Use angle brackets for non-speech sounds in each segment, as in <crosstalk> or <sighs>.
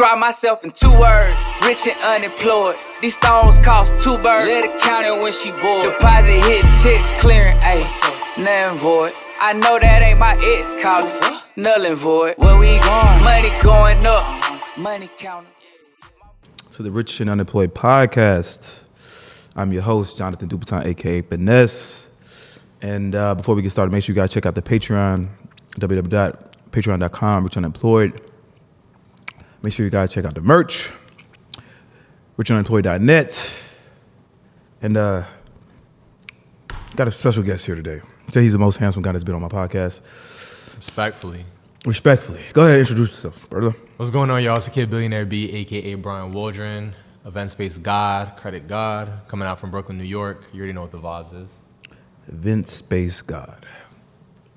Describe myself in two words, rich and unemployed. These stones cost two birds. Let it count it when she bored. Deposit hit checks clearing, ayy, nothing void. I know that ain't my ex calling, null and void. Where we going? Money going up, money counting. to the Rich and Unemployed podcast. I'm your host, Jonathan Dupaton, aka Finesse. And uh, before we get started, make sure you guys check out the Patreon, www.patreon.com, Rich Unemployed. Make sure you guys check out the merch, richunemployed.net. And uh, got a special guest here today. Say he's the most handsome guy that's been on my podcast. Respectfully. Respectfully. Go ahead and introduce yourself, brother. What's going on, y'all? It's the Kid Billionaire B, aka Brian Waldron, Event Space God, Credit God, coming out from Brooklyn, New York. You already know what the vibes is. Event Space God.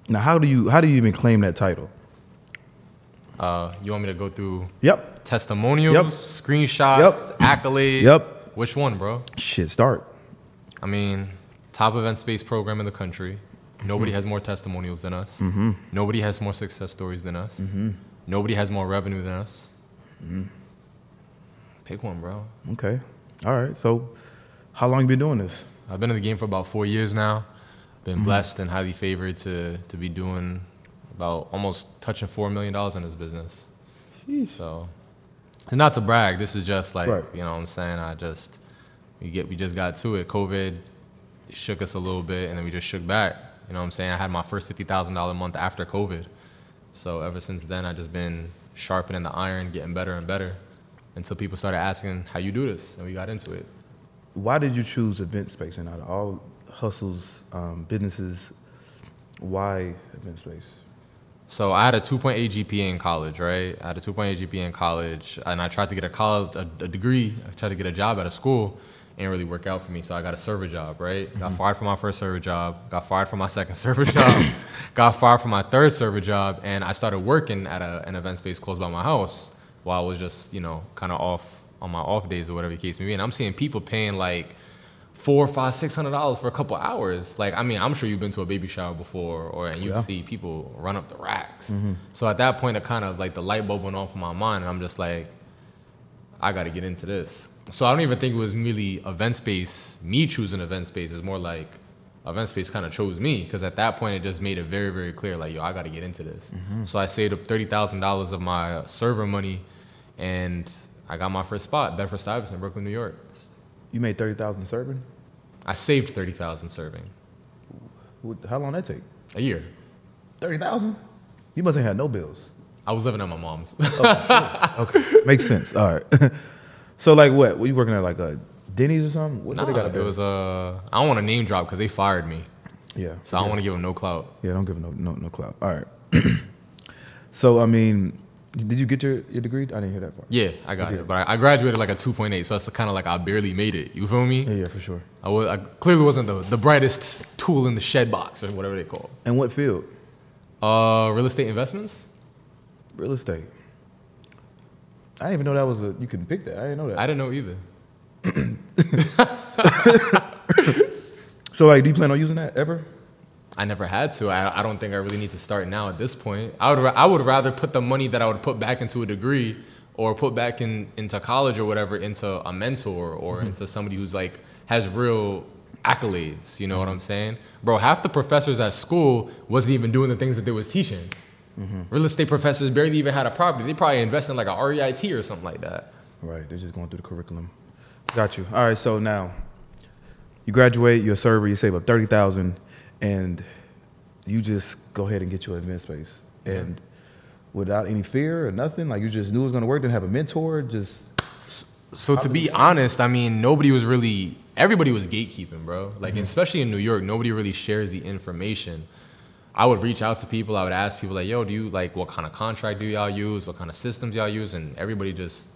Now, how do you how do you even claim that title? Uh, you want me to go through Yep. testimonials, Yep. screenshots, Yep. accolades? Yep. Which one, bro? Shit, start. I mean, top event space program in the country. Nobody has more testimonials than us. Mm-hmm. Nobody has more success stories than us. Nobody has more revenue than us. Mm-hmm. Pick one, bro. Okay. All right. So, how long you been doing this? I've been in the game for about four years now. Been Mm-hmm. blessed and highly favored to to be doing about almost touching four million dollars in this business. So, and not to brag, this is just like Right. you know what I'm saying. I just we get we just got to it. COVID shook us a little bit, and then we just shook back. You know what I'm saying. I had my first fifty thousand dollar month after COVID. So ever since then, I just been sharpening the iron, getting better and better, until people started asking how you do this, and we got into it. Why did you choose event space? And out of all hustles, um, businesses, why event space? So I had a 2.8 GPA in college, right? I had a 2.8 GPA in college, and I tried to get a college, a, a degree. I tried to get a job at a school, ain't really work out for me. So I got a server job, right? Got mm-hmm. fired from my first server job. Got fired from my second <laughs> server job. got fired from my third server job, and I started working at a, an event space close by my house while I was just, you know, kind of off on my off days or whatever the case may be. And I'm seeing people paying like four, five, six hundred dollars for a couple hours. Like, I mean, I'm sure you've been to a baby shower before, or and you Yeah. see people run up the racks. Mm-hmm. So at that point, it kind of like the light bulb went off in my mind, and I'm just like, I got to get into this. So I don't even think it was really event space. Me choosing event space is more like event space kind of chose me because at that point it just made it very, very clear like, yo, I got to get into this. Mm-hmm. So I saved up thirty thousand dollars of my server money, and I got my first spot, Bedford Stuyvesant, in Brooklyn, New York. You made thirty thousand serving. I saved thirty thousand serving How long that take? a year. Thirty thousand. You must have had no bills. I was living at my mom's. Okay, makes sense. All right. <laughs> so, like, what? Were you working at like a Denny's or something? What, Nah, what got it was uh, I don't want to name drop because they fired me, yeah. so I don't want to give them no clout. Yeah, don't give them no no no clout. All right. <clears throat> so I mean, did you get your, your degree? I didn't hear that part. Yeah, I got Okay. it, but I, I graduated like a 2.8, so that's kind of like I barely made it. You feel me? Yeah, yeah, for sure. I, was, I clearly wasn't the, the brightest tool in the shed box or whatever they call. It. And what field? Uh, real estate investments. Real estate. I didn't even know that was a. You can pick that. I didn't know that. I didn't know either. <coughs> so like, do you plan on using that ever? I never had to. I, I don't think I really need to start now at this point. I would I would rather put the money that I would put back into a degree or put back in into college or whatever into a mentor or mm-hmm. into somebody who's like has real accolades. You know what I'm saying, bro? Half the professors at school wasn't even doing the things that they was teaching. Mm-hmm. Real estate professors barely even had a property. They probably invest in like a REIT or something like that. Right. They're just going through the curriculum. Got you. All right. So now, you graduate. You're a server. You save up thirty thousand, and you just go ahead and get your event space, and without any fear or nothing, like you just knew it was going to work. Didn't have a mentor. Just So to be honest, I mean, nobody was really, everybody was gatekeeping, bro. Like, mm-hmm. especially in New York, nobody really shares the information. I would reach out to people. I would ask people like, "Yo, do you like what kind of contract do y'all use? What kind of systems y'all use?" And everybody just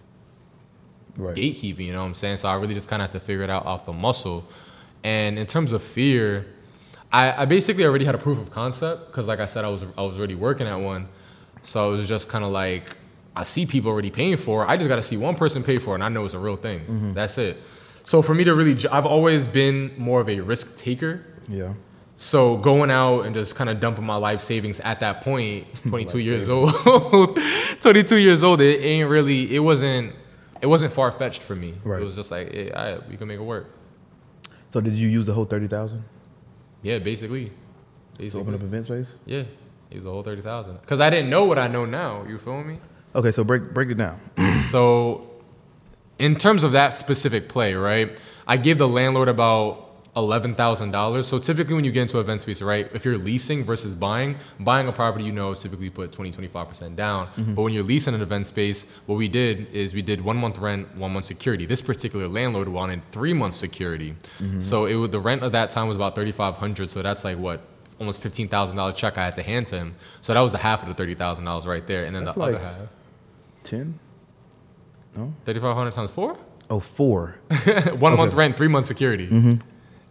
right. gatekeeping. You know what I'm saying? So I really just kind of had to figure it out off the muscle. And in terms of fear, I, I basically already had a proof of concept because, like I said, I was I was already working at one. So it was just kind of like I see people already paying for. it. I just got to see one person pay for it, and I know it's a real thing. Mm-hmm. That's it. So for me to really, I've always been more of a risk taker. Yeah. So going out and just kind of dumping my life savings at that point, <laughs> 22 years old, <laughs> 22 years old, it ain't really, it wasn't, it wasn't far fetched for me. Right. It was just like, hey, right, we can make it work. So did you use the whole thirty thousand Yeah, basically, basically, open up event space? yeah, it was the whole 30,000. Because I didn't know what I know now. You feel me? Okay. So break break it down. <clears throat> So, in terms of that specific play, right? I gave the landlord about eleven thousand dollars. So typically, when you get into event space, right, if you're leasing versus buying, buying a property, you know, typically put 20, 25 percent down. Mm-hmm. But when you're leasing an event space, what we did is we did one month rent, one month security. This particular landlord wanted three months security. Mm-hmm. So it was the rent of that time was about thirty five hundred. So that's like what. Almost fifteen thousand dollar check I had to hand to him, so that was the half of the thirty thousand dollars right there, and then That's the other half, Ten. No? thirty five hundred times four. Oh, four. <laughs> one month rent, three months security. Mm-hmm.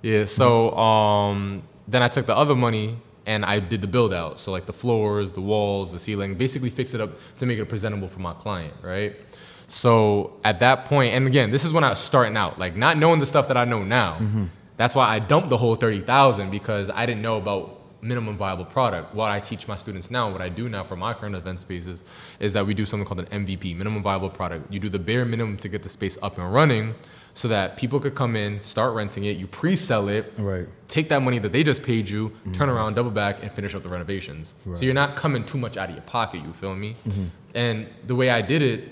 Yeah. So um, then I took the other money and I did the build out. So like the floors, the walls, the ceiling, basically fix it up to make it presentable for my client, right? So at that point, and again, this is when I was starting out, like not knowing the stuff that I know now. That's why I dumped the whole thirty thousand because I didn't know about minimum viable product. What I teach my students now, what I do now for my current event spaces, is that we do something called an MVP, minimum viable product. You do the bare minimum to get the space up and running, so that people could come in, start renting it, you pre-sell it, Right. take that money that they just paid you, turn mm-hmm. around, double back, and finish up the renovations. So you're not coming too much out of your pocket. You feel me? Mm-hmm. And the way I did it,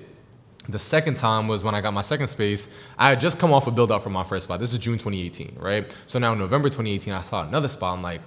the second time was when I got my second space. I had just come off a build out from my first spot. This is June 2018, right? So now in November 2018, I saw another spot. I'm like,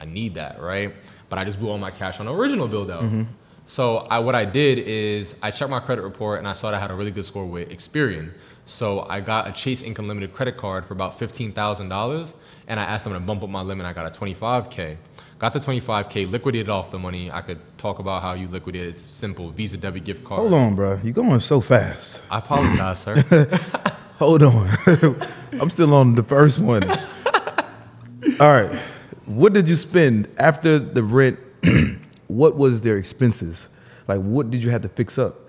I need that, right? But I just blew all my cash on the original build out. Mm-hmm. So I, what I did is I checked my credit report and I saw that I had a really good score with Experian. So I got a Chase Ink Unlimited credit card for about fifteen thousand dollars, and I asked them to bump up my limit. I got a twenty-five k. Got the twenty-five k, liquidated off the money. I could talk about how you liquidate. it. It's simple: Visa debit gift card. Hold on, bro. You're going so fast. I apologize, sir. <laughs> Hold on. <laughs> I'm still on the first one. <laughs> All right. What did you spend after the rent? <clears throat> what was their expenses? Like, what did you have to fix up?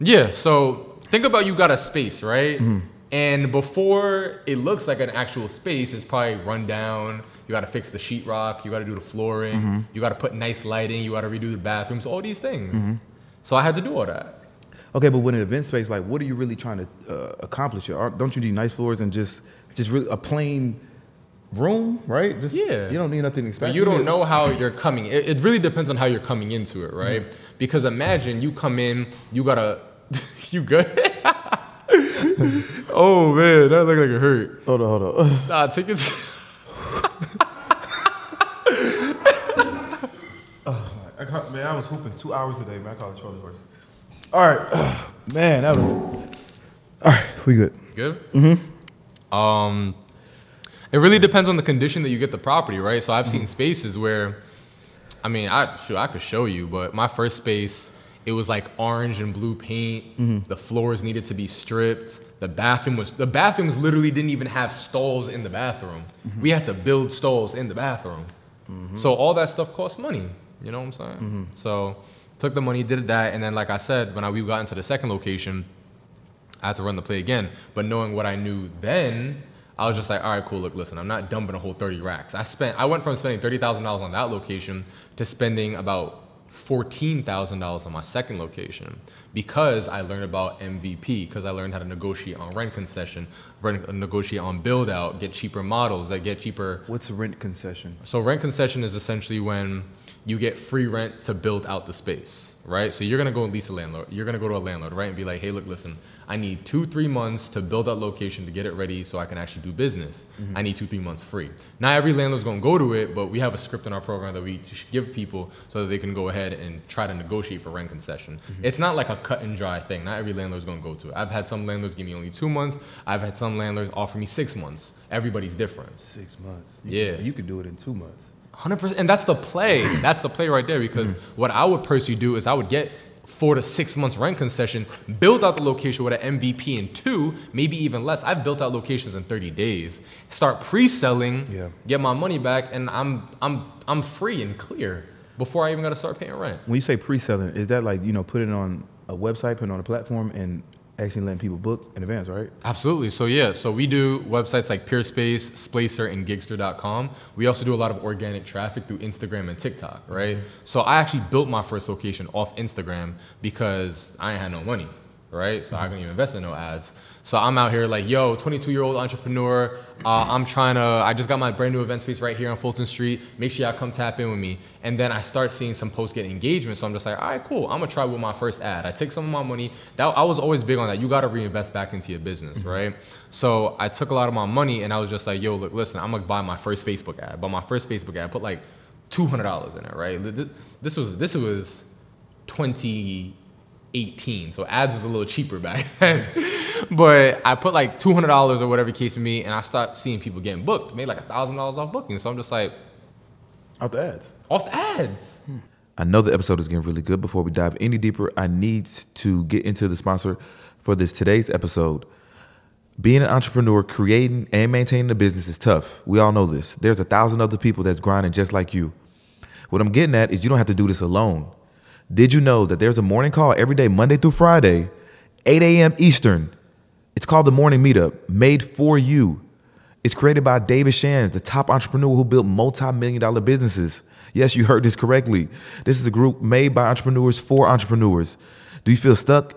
Yeah, so think about you got a space, right? Mm-hmm. And before it looks like an actual space, it's probably run down. You got to fix the sheetrock. You got to do the flooring. Mm-hmm. You got to put nice lighting. You got to redo the bathrooms. All these things. Mm-hmm. So I had to do all that. Okay, but with an event space, like, what are you really trying to uh, accomplish here? Don't you need nice floors and just, just really a plain room, right? Just, Yeah. You don't need nothing But expensive. you don't know how you're coming. It, it really depends on how you're coming into it, right? Because imagine you come in, you gotta, <laughs> you good? <laughs> oh man, that looked like it hurt. Hold on, hold on. <laughs> Nah, take it. I caught, man, I was hooping two hours a day, man. I called Charlie horse. All right, <sighs> man, that was. All right, we good. Good. Mhm. Um, it really depends on the condition that you get the property, right? So I've seen spaces where, I mean, I sure I could show you, but my first space, it was like orange and blue paint. Mm-hmm. The floors needed to be stripped. The bathroom was the bathrooms literally didn't even have stalls in the bathroom. Mm-hmm. We had to build stalls in the bathroom. Mm-hmm. So all that stuff cost money. You know what I'm saying? So took the money, did that, and then like I said, when I, we got into the second location, I had to run the play again. But knowing what I knew then, I was just like, all right, cool. Look, listen, I'm not dumping a whole 30 racks. I spent, I went from spending $30,000 on that location to spending about $14,000 on my second location because I learned about MVP, because I learned how to negotiate on rent concession, rent, negotiate on build out, get cheaper models that get cheaper What's rent concession? so rent concession is essentially when you get free rent to build out the space, right? So you're gonna go and lease a landlord. You're gonna go to a landlord, right, and be like, hey, look, listen, I need two, three months to build that location to get it ready so I can actually do business. Mm-hmm. I need two, three months free. Not every landlord's gonna go to it, but we have a script in our program that we give people so that they can go ahead and try to negotiate for rent concession. Mm-hmm. It's not like a cut and dry thing. Not every landlord's gonna go to it. I've had some landlords give me only two months. I've had some landlords offer me six months. Everybody's different. Six months. Yeah. You could do it in two months. Hundred percent, and that's the play. <clears throat> That's the play right there. Because mm. what I would personally do is I would get four to six months rent concession, build out the location with an MVP in two, maybe even less. I've built out locations in thirty days. Start pre-selling, Yeah. get my money back, and I'm I'm I'm free and clear before I even got to start paying rent. When you say pre-selling, is that like you know putting it on a website, putting it on a platform, and actually letting people book in advance, right? Absolutely. So yeah, so we do websites like PeerSpace, Splacer, and Giggster.com. We also do a lot of organic traffic through Instagram and TikTok, right? Mm-hmm. So I actually built my first location off Instagram because I ain't had no money, right? So I couldn't even invest in no ads. So I'm out here like, yo, 22 year old entrepreneur. Uh, I'm trying to. I just got my brand new event space right here on Fulton Street. Make sure y'all come tap in with me. And then I start seeing some posts get engagement. So I'm just like, all right, cool. I'm gonna try with my first ad. I take some of my money. That I was always big on that. You got to reinvest back into your business, right? So I took a lot of my money and I was just like, yo, look, listen, I'm gonna buy my first Facebook ad. But my first Facebook ad, I put like two hundred dollars in it, right? This was this was 2018, so ads was a little cheaper back <laughs> then. but I put like two hundred dollars or whatever case for me, and I start seeing people getting booked. Made like a thousand dollars off booking. So I'm just like, off the ads. off the ads. Hmm. I know the episode is getting really good. Before we dive any deeper, I need to get into the sponsor for this today's episode. Being an entrepreneur, creating and maintaining a business is tough. We all know this. There's a thousand other people that's grinding just like you. What I'm getting at is you don't have to do this alone. Did you know that there's a morning call every day, Monday through Friday, 8 a.m. Eastern? It's called the Morning Meetup, made for you. It's created by David Shands, the top entrepreneur who built multi-million dollar businesses. Yes, you heard this correctly. This is a group made by entrepreneurs for entrepreneurs. Do you feel stuck?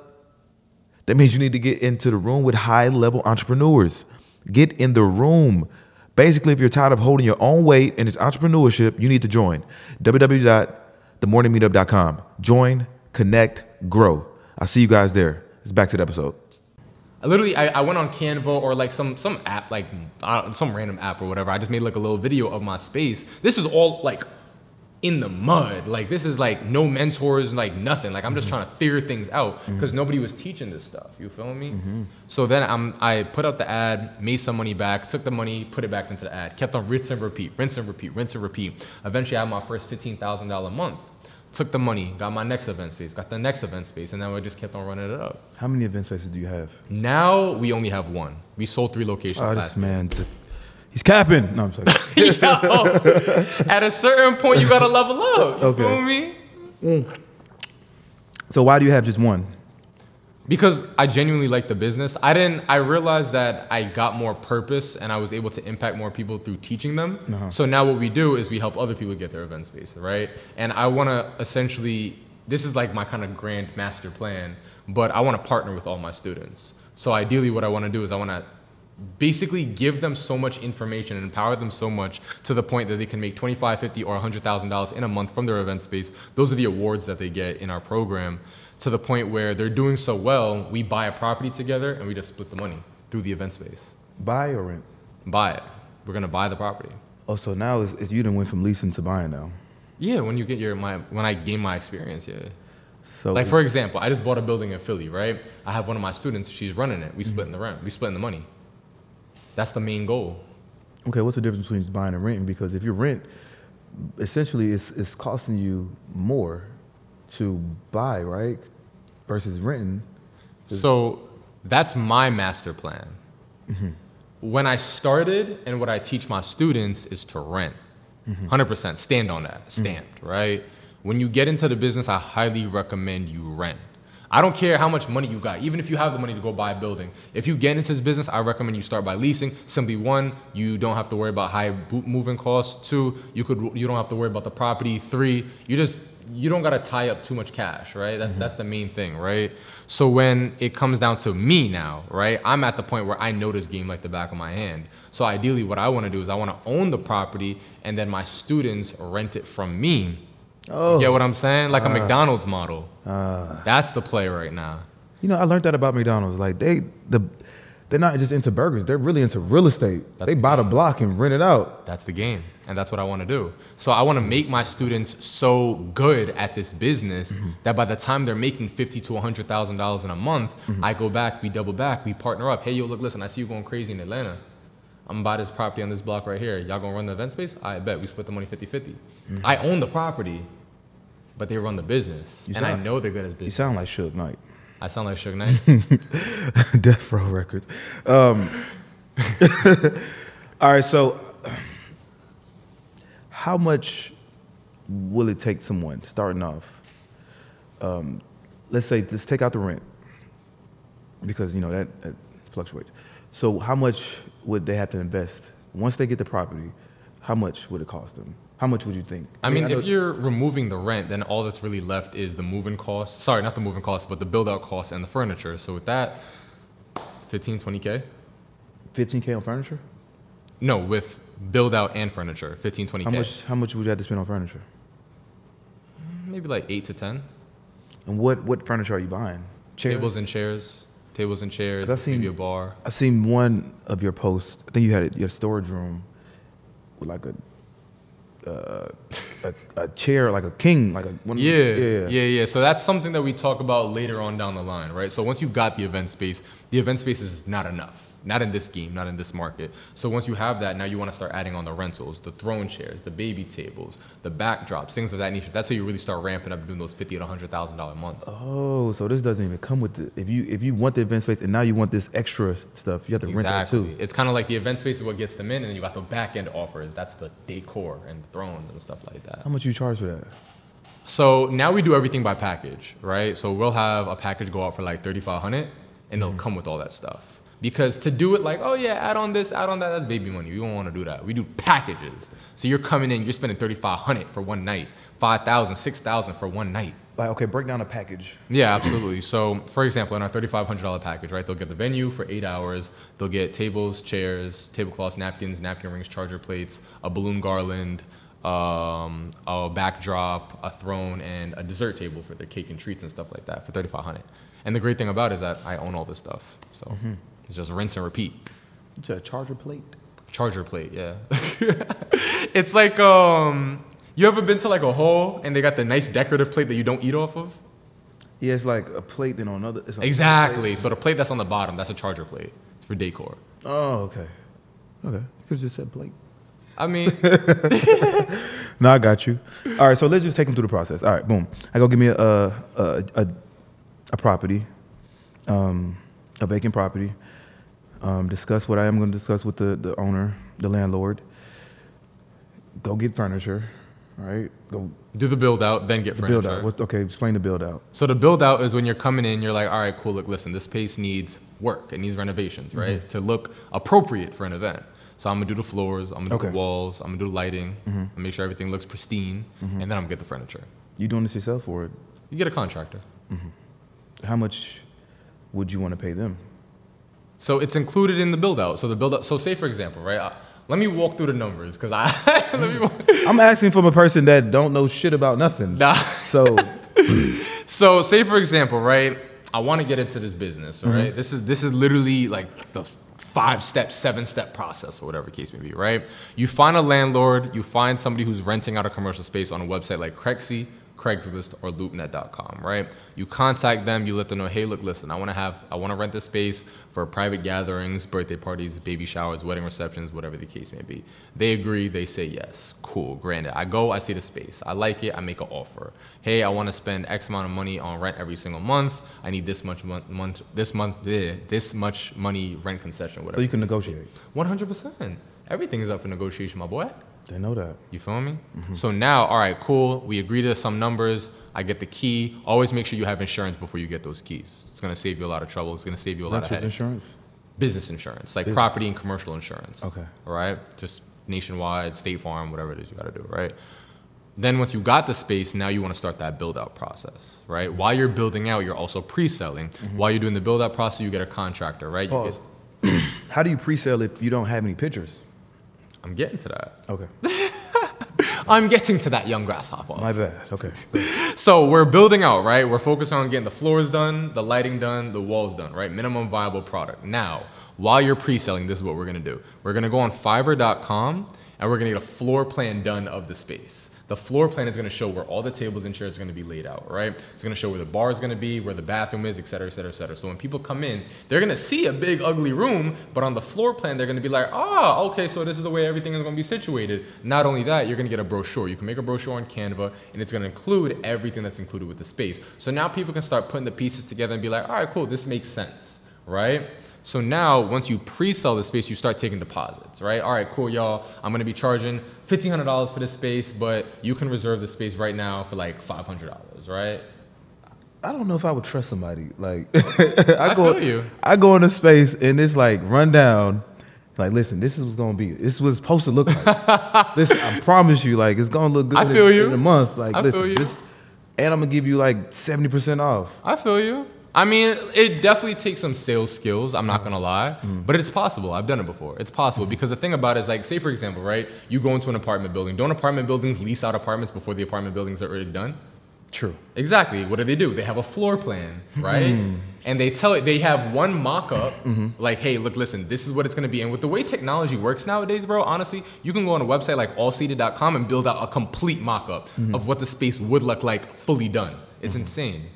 That means you need to get into the room with high-level entrepreneurs. Get in the room. Basically, if you're tired of holding your own weight and it's entrepreneurship, you need to join www.themorningmeetup.com. Join, connect, grow. I'll see you guys there. It's back to the episode. I literally I, I went on Canva or like some some app like some random app or whatever. I just made like a little video of my space. This is all like in the mud. Like this is like no mentors, like nothing. Like I'm just mm-hmm. trying to figure things out mm-hmm. because nobody was teaching this stuff. You feel me? Mm-hmm. So then I'm I put out the ad, made some money back, took the money, put it back into the ad, kept on rinse and repeat, rinse and repeat, rinse and repeat. Eventually, I had my first fifteen thousand dollar month. Took the money, got my next event space, got the next event space, and then we just kept on running it up. How many event spaces do you have? Now we only have one. We sold three locations Oh, this last year. man's he's capping. No, I'm sorry. <laughs> Yo, at a certain point, you gotta level up. You <laughs> Okay. feel me? Mm. so why do you have just one? Because I genuinely like the business. I didn't. I realized that I got more purpose and I was able to impact more people through teaching them. Uh-huh. So now what we do is we help other people get their event space, right? And I want to essentially. This is like my kind of grand master plan, but I want to partner with all my students. So ideally, what I want to do is I want to basically give them so much information and empower them so much to the point that they can make 25 50 or $100000 in a month from their event space those are the awards that they get in our program to the point where they're doing so well we buy a property together and we just split the money through the event space Buy or rent? buy it we're going to buy the property Oh, so now it's, it's you done went from leasing to buying now. yeah when you get your my when i gain my experience yeah So like for example i just bought a building in philly right i have one of my students she's running it we split in the rent we split in the money That's the main goal. Okay, what's the difference between buying and renting? Because if you rent, essentially it's it's costing you more to buy, right? Versus renting. So that's my master plan. When I started, and what I teach my students is to rent. 100% stand on that, stamped, right? When you get into the business, I highly recommend you rent. I don't care how much money you got, even if you have the money to go buy a building. If you get into this business, I recommend you start by leasing. Simply one, you don't have to worry about high moving costs. Two, you could you don't have to worry about the property. Three, you just you don't gotta tie up too much cash, right? That's that's the main thing, right? So when it comes down to me now, right, I'm at the point where I know this game like the back of my hand. So ideally, what I want to do is I want to own the property, and then my students rent it from me. Oh. You get what I'm saying? Like a McDonald's model. Uh, That's the play right now. You know, I learned that about McDonald's. Like they the they're not just into burgers, they're really into real estate. That's they the buy the block and rent it out. That's the game. And that's what I want to do. So I want to make my students so good at this business mm-hmm. that by the time they're making fifty to hundred thousand dollars in a month, mm-hmm. I go back, we double back, we partner up. Hey yo, look, listen, I see you going crazy in Atlanta. I'm gonna buy this property on this block right here. Y'all gonna run the event space? I bet we split the money 50-50. Mm-hmm. I own the property, but they run the business. You and I know they're good at business. You sound like Suge Knight. I sound like Suge Knight. <laughs> Death Row Records. Um, <laughs> all right, so how much will it take someone starting off? Um, let's say let's take out the rent because you know that, that fluctuates. So how much would they have to invest once they get the property? How much would it cost them? How much would you think? I mean, know- if you're removing the rent, then all that's really left is the moving costs. Sorry, not the moving costs, but the build out costs and the furniture. So with that, 15, 20K? 15k on furniture, No, with build out and furniture, 15, 20K. how much? How much would you have to spend on furniture? Maybe like 8 to 10. And what what furniture are you buying? Chairs? Tables and chairs. Tables and chairs. I seen- maybe a bar. I seen one of your posts. I think you had your storage room with like a, uh, a a chair, like a king, like a one. of Yeah, yeah, yeah, So that's something that we talk about later on down the line, right? So once you've got the event space, the event space is not enough. Not in this game, not in this market. So once you have that, now you want to start adding on the rentals, the throne chairs, the baby tables, the backdrops, things of that nature. That's how you really start ramping up doing those fifty to hundred thousand dollar months. Oh, so this doesn't even come with the. If you if you want the event space and now you want this extra stuff, you have to rent it too. It's kind of like the event space is what gets them in, and then you got the back end offers. That's the decor and the thrones and stuff like that. How much you charge for that? So now we do everything by package, right? So we'll have a package go out for like 3500 and it'll mm-hmm. come with all that stuff. Because to do it like, oh yeah, add on this, add on that, that's baby money. We don't want to do that. We do packages. So you're coming in, you're spending 3500 for one night, 5000 6000 for one night. Like, okay, break down a package. Yeah, absolutely. So, for example, in our thirty-five hundred dollar package, right, they'll get the venue for eight hours. They'll get tables, chairs, tablecloths, napkins, napkin rings, charger plates, a balloon garland, um, a backdrop, a throne, and a dessert table for their cake and treats and stuff like that for thirty-five hundred. And the great thing about it is that I own all this stuff, so it's just rinse and repeat. It's a charger plate. Charger plate, yeah. <laughs> it's like um, you ever been to like a hole and they got the nice decorative plate that you don't eat off of? Yeah, it's like a plate, then on another. It's a Exactly. So the plate that's on the bottom, that's a charger plate. It's for decor. Oh, okay. Okay. You could have just said plate. I mean, <laughs> <laughs> No, I got you. All right, so let's just take them through the process. All right, boom. I go give me a a a, a property, um, a vacant property. Um, discuss what I am going to discuss with the, the owner, the landlord. Go get furniture, right? Go do the build out, then get the furniture. build out. What, okay, explain the build out. So the build out is when you're coming in, you're like, all right, cool. Look, listen, this space needs work. It needs renovations, right, mm-hmm. to look appropriate for an event. So I'm gonna do the floors, I'm gonna do the walls, I'm gonna do the lighting, mm-hmm. and make sure everything looks pristine, mm-hmm. and then I'm gonna get the furniture. You doing this yourself, or You get a contractor. how much would you want to pay them? So it's included in the build out. So the build out. So say for example, right? Let me walk through the numbers because I <laughs> let me. Walk, <laughs> I'm asking from a person that don't know shit about nothing. Nah. So <laughs> So, say for example, right? I want to get into this business, right? Mm-hmm. This is this is literally like the five step, seven step process, or whatever the case may be, right? You find a landlord, you find somebody who's renting out a commercial space on a website like Crexi, Craigslist, or LoopNet.com, right? You contact them, you let them know, hey, look, listen, I want to have, I want to rent this space for private gatherings, birthday parties, baby showers, wedding receptions, whatever the case may be. They agree, they say yes, cool, granted. I go, I see the space, I like it, I make an offer. Hey, I want to spend X amount of money on rent every single month. I need this much month, month this month, eh, this much money rent concession, whatever. So you can negotiate. One hundred percent. Everything is up for negotiation, my boy. They know that. You feel me? So now, all right, cool. We agree to some numbers. I get the key. Always make sure you have insurance before you get those keys. It's gonna save you a lot of trouble. It's gonna save you a lot of insurance. Business insurance, like property and commercial insurance. Okay. All right. Just nationwide, State Farm, whatever it is you got to do. Right. Then once you got the space, now you want to start that build out process, right? While you're building out, you're also pre-selling. Mm-hmm. While you're doing the build out process, you get a contractor, right? Pause. get- <clears throat> How do you pre-sell if you don't have any pictures? I'm getting to that. Okay. <laughs> I'm getting to that young grasshopper. My bad. Okay. So we're building out, right? We're focused on getting the floors done, the lighting done, the walls done, right? Minimum viable product. Now, while you're pre-selling, this is what we're gonna do. We're gonna go on Fiverr.com and we're gonna get a floor plan done of the space. The floor plan is gonna show where all the tables and chairs are gonna be laid out, right? It's gonna show where the bar is gonna be, where the bathroom is, et cetera, et cetera, et cetera. So when people come in, they're gonna see a big ugly room, but on the floor plan, they're gonna be like, ah, okay, so this is the way everything is gonna be situated. Not only that, you're gonna get a brochure. You can make a brochure on Canva, and it's gonna include everything that's included with the space. So now people can start putting the pieces together and be like, all right, cool, this makes sense, right? So now, once you pre-sell the space, you start taking deposits, right? All right, cool, y'all. I'm gonna be charging fifteen hundred dollars for this space, but you can reserve the space right now for like five hundred dollars, right? I don't know if I would trust somebody. Like <laughs> I, I go, feel you. I go into space and it's like run down. Like, listen, this is what's gonna be. This is what it's supposed to look like. <laughs> listen, I promise you, like it's gonna look good I in- feel you. in a month. Like, I listen, feel you. this, and I'm gonna give you like seventy percent off. I feel you. I mean, it definitely takes some sales skills. I'm not gonna lie, mm. but it's possible. I've done it before. It's possible because the thing about it is, like, say for example, right? You go into an apartment building. Don't apartment buildings lease out apartments before the apartment buildings are already done? True. Exactly. What do they do? They have a floor plan, hmm. right? And they tell it. They have one mock-up, mm-hmm. like, "Hey, look, listen, this is what it's going to be." And with the way technology works nowadays, bro, honestly, you can go on a website like allseated.com and build out a complete mock-up mm-hmm. of what the space would look like fully done. It's mm-hmm. insane.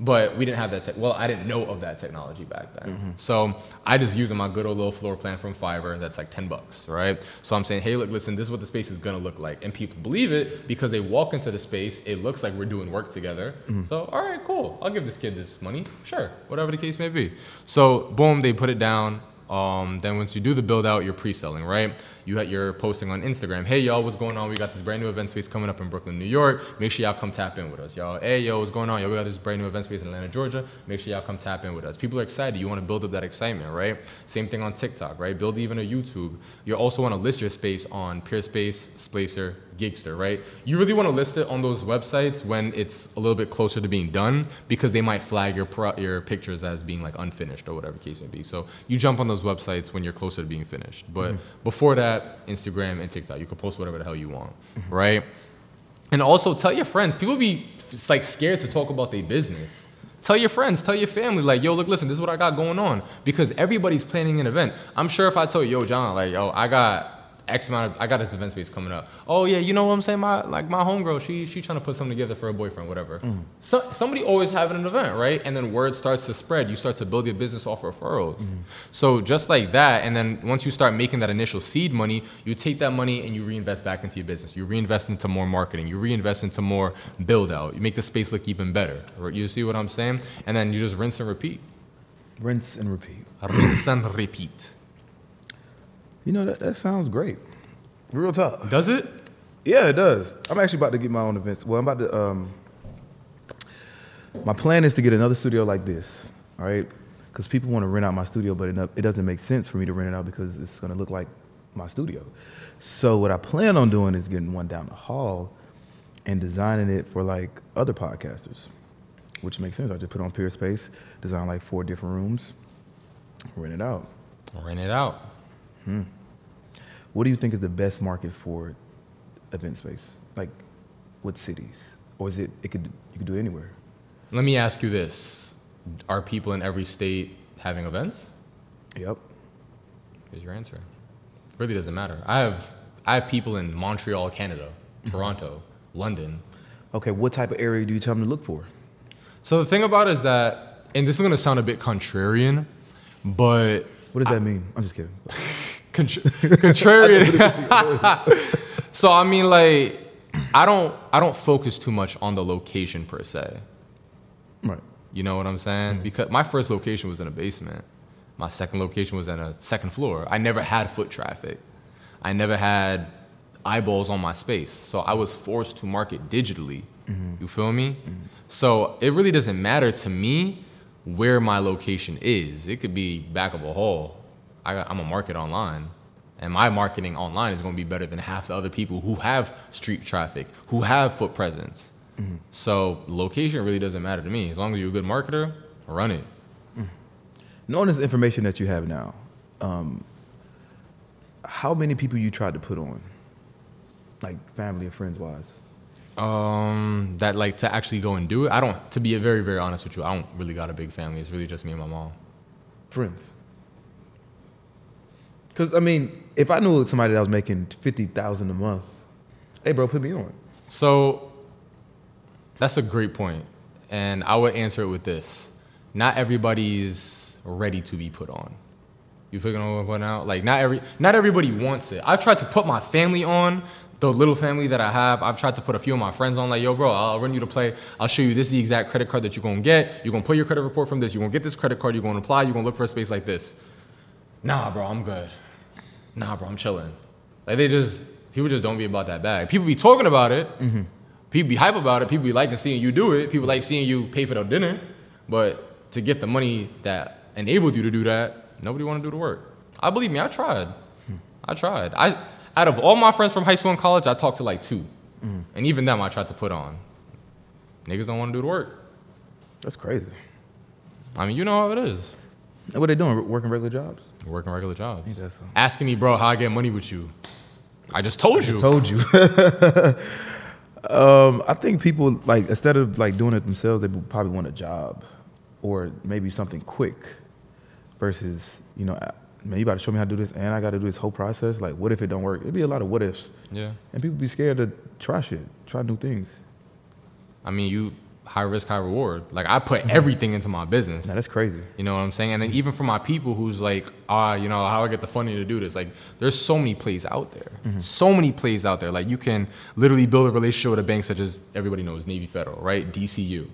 But we didn't have that. Tech well, I didn't know of that technology back then. So I just using my good old little floor plan from Fiverr. That's like ten bucks, right? So I'm saying, hey, look, listen, this is what the space is gonna look like, and people believe it because they walk into the space. It looks like we're doing work together. So all right, cool. I'll give this kid this money. Sure, whatever the case may be. So boom, they put it down. Um, then once you do the build out, you're pre-selling, right? You you're posting on Instagram. Hey y'all, what's going on? We got this brand new event space coming up in Brooklyn, New York. Make sure y'all come tap in with us, y'all. Hey yo, what's going on? Yo, we got this brand new event space in Atlanta, Georgia. Make sure y'all come tap in with us. People are excited. You want to build up that excitement, right? Same thing on TikTok, right? Build even a YouTube. You also want to list your space on Peerspace, Splacer, Giggster, right? You really want to list it on those websites when it's a little bit closer to being done because they might flag your pro- your pictures as being like unfinished or whatever the case may be. So you jump on those websites when you're closer to being finished. But mm-hmm. before that, Instagram and TikTok, you can post whatever the hell you want, mm-hmm. right? And also tell your friends. People be like scared to talk about their business. Tell your friends, tell your family, like, yo, look, listen, this is what I got going on. Because everybody's planning an event. I'm sure if I tell you, yo, John, like, yo, I got X amount of, I got this event space coming up. Oh yeah, you know what I'm saying? My like my homegirl, she she trying to put something together for her boyfriend, whatever. Mm-hmm. So somebody always having an event, right? And then word starts to spread. You start to build your business off referrals. Mm-hmm. So just like that, and then once you start making that initial seed money, you take that money and you reinvest back into your business. You reinvest into more marketing. You reinvest into more build out. You make the space look even better. Right? You see what I'm saying? And then you just rinse and repeat. Rinse and repeat. Rinse and repeat. You know that that sounds great. Real talk. Does it? Yeah, it does. I'm actually about to get my own events. Well, I'm about to. Um, my plan is to get another studio like this. All right, because people want to rent out my studio, but it, it doesn't make sense for me to rent it out because it's going to look like my studio. So what I plan on doing is getting one down the hall and designing it for like other podcasters, which makes sense. I just put it on Peerspace, design like four different rooms, rent it out. Rent it out. Hmm. What do you think is the best market for event space? Like, what cities, or is it? It could you could do it anywhere. Let me ask you this: Are people in every state having events? Yep. Here's your answer. It really doesn't matter. I have I have people in Montreal, Canada, mm-hmm. Toronto, London. Okay, what type of area do you tell them to look for? So the thing about it is that, and this is gonna sound a bit contrarian, but What does that mean? I'm just kidding. <laughs> Contr- <laughs> contrarian. <laughs> so I mean, like, I don't, I don't focus too much on the location per se. Right. You know what I'm saying? Because my first location was in a basement. My second location was in a second floor. I never had foot traffic. I never had eyeballs on my space. So I was forced to market digitally. Mm-hmm. You feel me? Mm-hmm. So it really doesn't matter to me where my location is. It could be back of a hall. I, I'm a market online. And my marketing online is going to be better than half the other people who have street traffic, who have foot presence. So location really doesn't matter to me. As long as you're a good marketer, run it. Knowing this information that you have now, um, how many people you tried to put on, like family and friends wise? Um, that like to actually go and do it. I don't. To be very very honest with you, I don't really got a big family. It's really just me and my mom. Friends. Because I mean, if I knew somebody that was making fifty thousand a month, hey, bro, put me on. So that's a great point, and I would answer it with this: Not everybody's ready to be put on. You figuring out what out? Like not every, not everybody wants it. I've tried to put my family on, the little family that I have. I've tried to put a few of my friends on. Like, yo, bro, I'll run you to play. I'll show you this is the exact credit card that you're gonna get. You're gonna put your credit report from this. You're gonna get this credit card. You're gonna apply. You're gonna look for a space like this. Nah, bro, I'm good. Nah, bro, I'm chilling. Like they just people just don't be about that bag. People be talking about it. Mm-hmm. People be hype about it. People be liking seeing you do it. People like seeing you pay for their dinner. But to get the money that enabled you to do that, nobody want to do the work. I believe me, I tried. Hmm. I tried. I out of all my friends from high school and college, I talked to like two, mm-hmm. and even them I tried to put on. Niggas don't want to do the work. That's crazy. I mean, you know how it is. What they doing? Working regular jobs? Working regular jobs. So? Asking me, bro, how I get money with you. I just told you. Told you. <laughs> um, I think people like instead of like doing it themselves, they probably want a job or maybe something quick versus you know, man, you got to show me how to do this, and I got to do this whole process. Like, what if it don't work? It'd be a lot of what ifs, yeah. and people be scared to try shit, try new things. I mean, you high risk, high reward. Like I put mm-hmm. everything into my business. Now that's crazy. You know what I'm saying? And then even for my people who's like, ah, you know, how I get the funding to do this. Like, there's so many plays out there. Mm-hmm. So many plays out there. Like, you can literally build a relationship with a bank such as everybody knows, Navy Federal, right? DCU.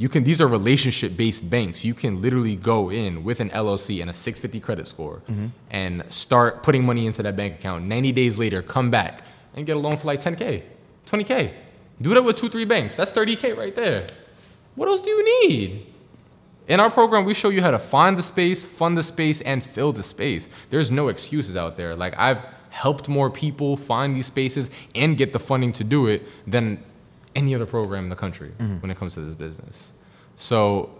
You can. These are relationship-based banks. You can literally go in with an LLC and a 650 credit score mm-hmm. and start putting money into that bank account. 90 days later, come back and get a loan for like 10k, 20k. Do that with two, three banks. That's 30k right there. What else do you need? In our program, we show you how to find the space, fund the space, and fill the space. There's no excuses out there. Like I've helped more people find these spaces and get the funding to do it than any other program in the country mm-hmm. when it comes to this business. So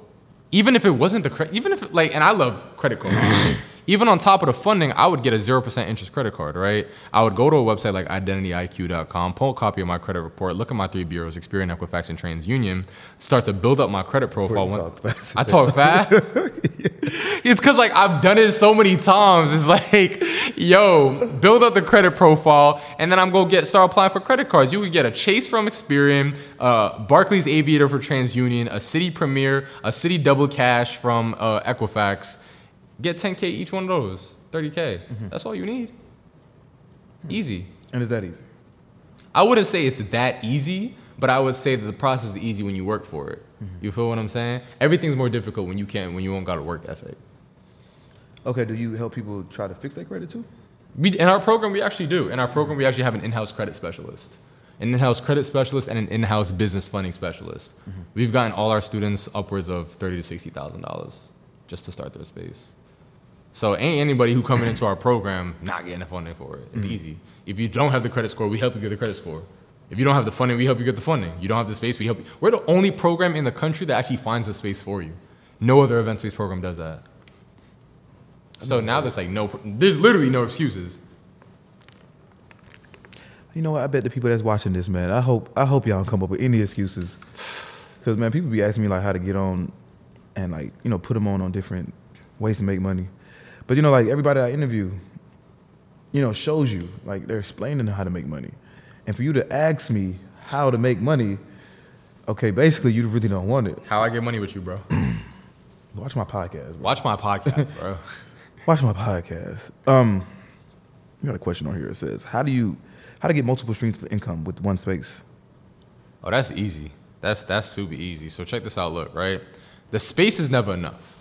even if it wasn't the credit, even if it, like, and I love credit card. <clears throat> even on top of the funding, I would get a zero percent interest credit card, right? I would go to a website like IdentityIQ.com, pull a copy of my credit report, look at my three bureaus, Experian, Equifax, and TransUnion, start to build up my credit profile. When- talk fast. I talk fast. <laughs> it's because like I've done it so many times. It's like, yo, build up the credit profile, and then I'm gonna get start applying for credit cards. You would get a Chase from Experian, uh, Barclays Aviator for TransUnion, a Citi Premier, a Citi Double Cash from uh, Equifax. Get 10k each one of those, 30k. Mm-hmm. That's all you need. Hmm. Easy. And is that easy? I wouldn't say it's that easy, but I would say that the process is easy when you work for it. Mm-hmm. You feel what I'm saying? Everything's more difficult when you can't, when you don't got a work ethic. Okay, do you help people try to fix their credit too? We, in our program, we actually do. In our program, we actually have an in-house credit specialist, an in-house credit specialist, and an in-house business funding specialist. Mm-hmm. We've gotten all our students upwards of thirty to sixty thousand dollars just to start their space. So ain't anybody who coming into our program not getting the funding for it. It's mm-hmm. easy. If you don't have the credit score, we help you get the credit score. If you don't have the funding, we help you get the funding. You don't have the space, we help you. We're the only program in the country that actually finds the space for you. No other event-based program does that. So now there's like no, there's literally no excuses. You know what? I bet the people that's watching this, man. I hope I hope y'all don't come up with any excuses. <sighs> Cause man, people be asking me like how to get on, and like you know put them on on different ways to make money. But you know like everybody I interview, you know shows you like they're explaining how to make money, and for you to ask me how to make money, Okay, basically, you really don't want it. How I get money with you, bro? <clears throat> Watch my podcast. bro. Watch my podcast, <laughs> bro. Watch my podcast. Um, we got a question on here. It says, "How do you, how to get multiple streams of income with one space?" Oh, that's easy. That's that's super easy. So check this out. Look, right? The space is never enough.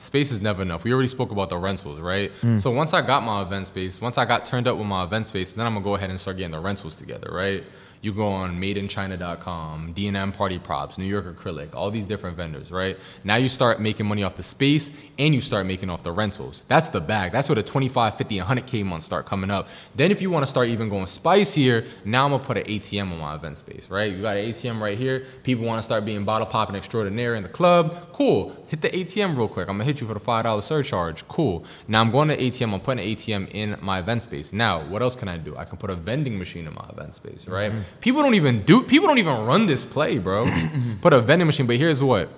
Space is never enough. We already spoke about the rentals, right? Hmm. So once I got my event space, once I got turned up with my event space, then I'm gonna go ahead and start getting the rentals together, right? You go on madeinchina.com, D&M Party Props, New York Acrylic, all these different vendors, right? Now you start making money off the space and you start making off the rentals. That's the bag. That's where the 25, 50, 100K months start coming up. Then if you want to start even going spicier, now I'm gonna put an ATM on my event space, right? You got an ATM right here. People want to start being bottle popping extraordinaire in the club. Cool. Hit the ATM real quick. I'm gonna hit you for the five dollar surcharge. Cool. Now I'm going to ATM. I'm putting an ATM in my event space. Now what else can I do? I can put a vending machine in my event space, right? Mm-hmm. People don't even do. People don't even run this play, bro. <clears throat> put a vending machine. But here's what.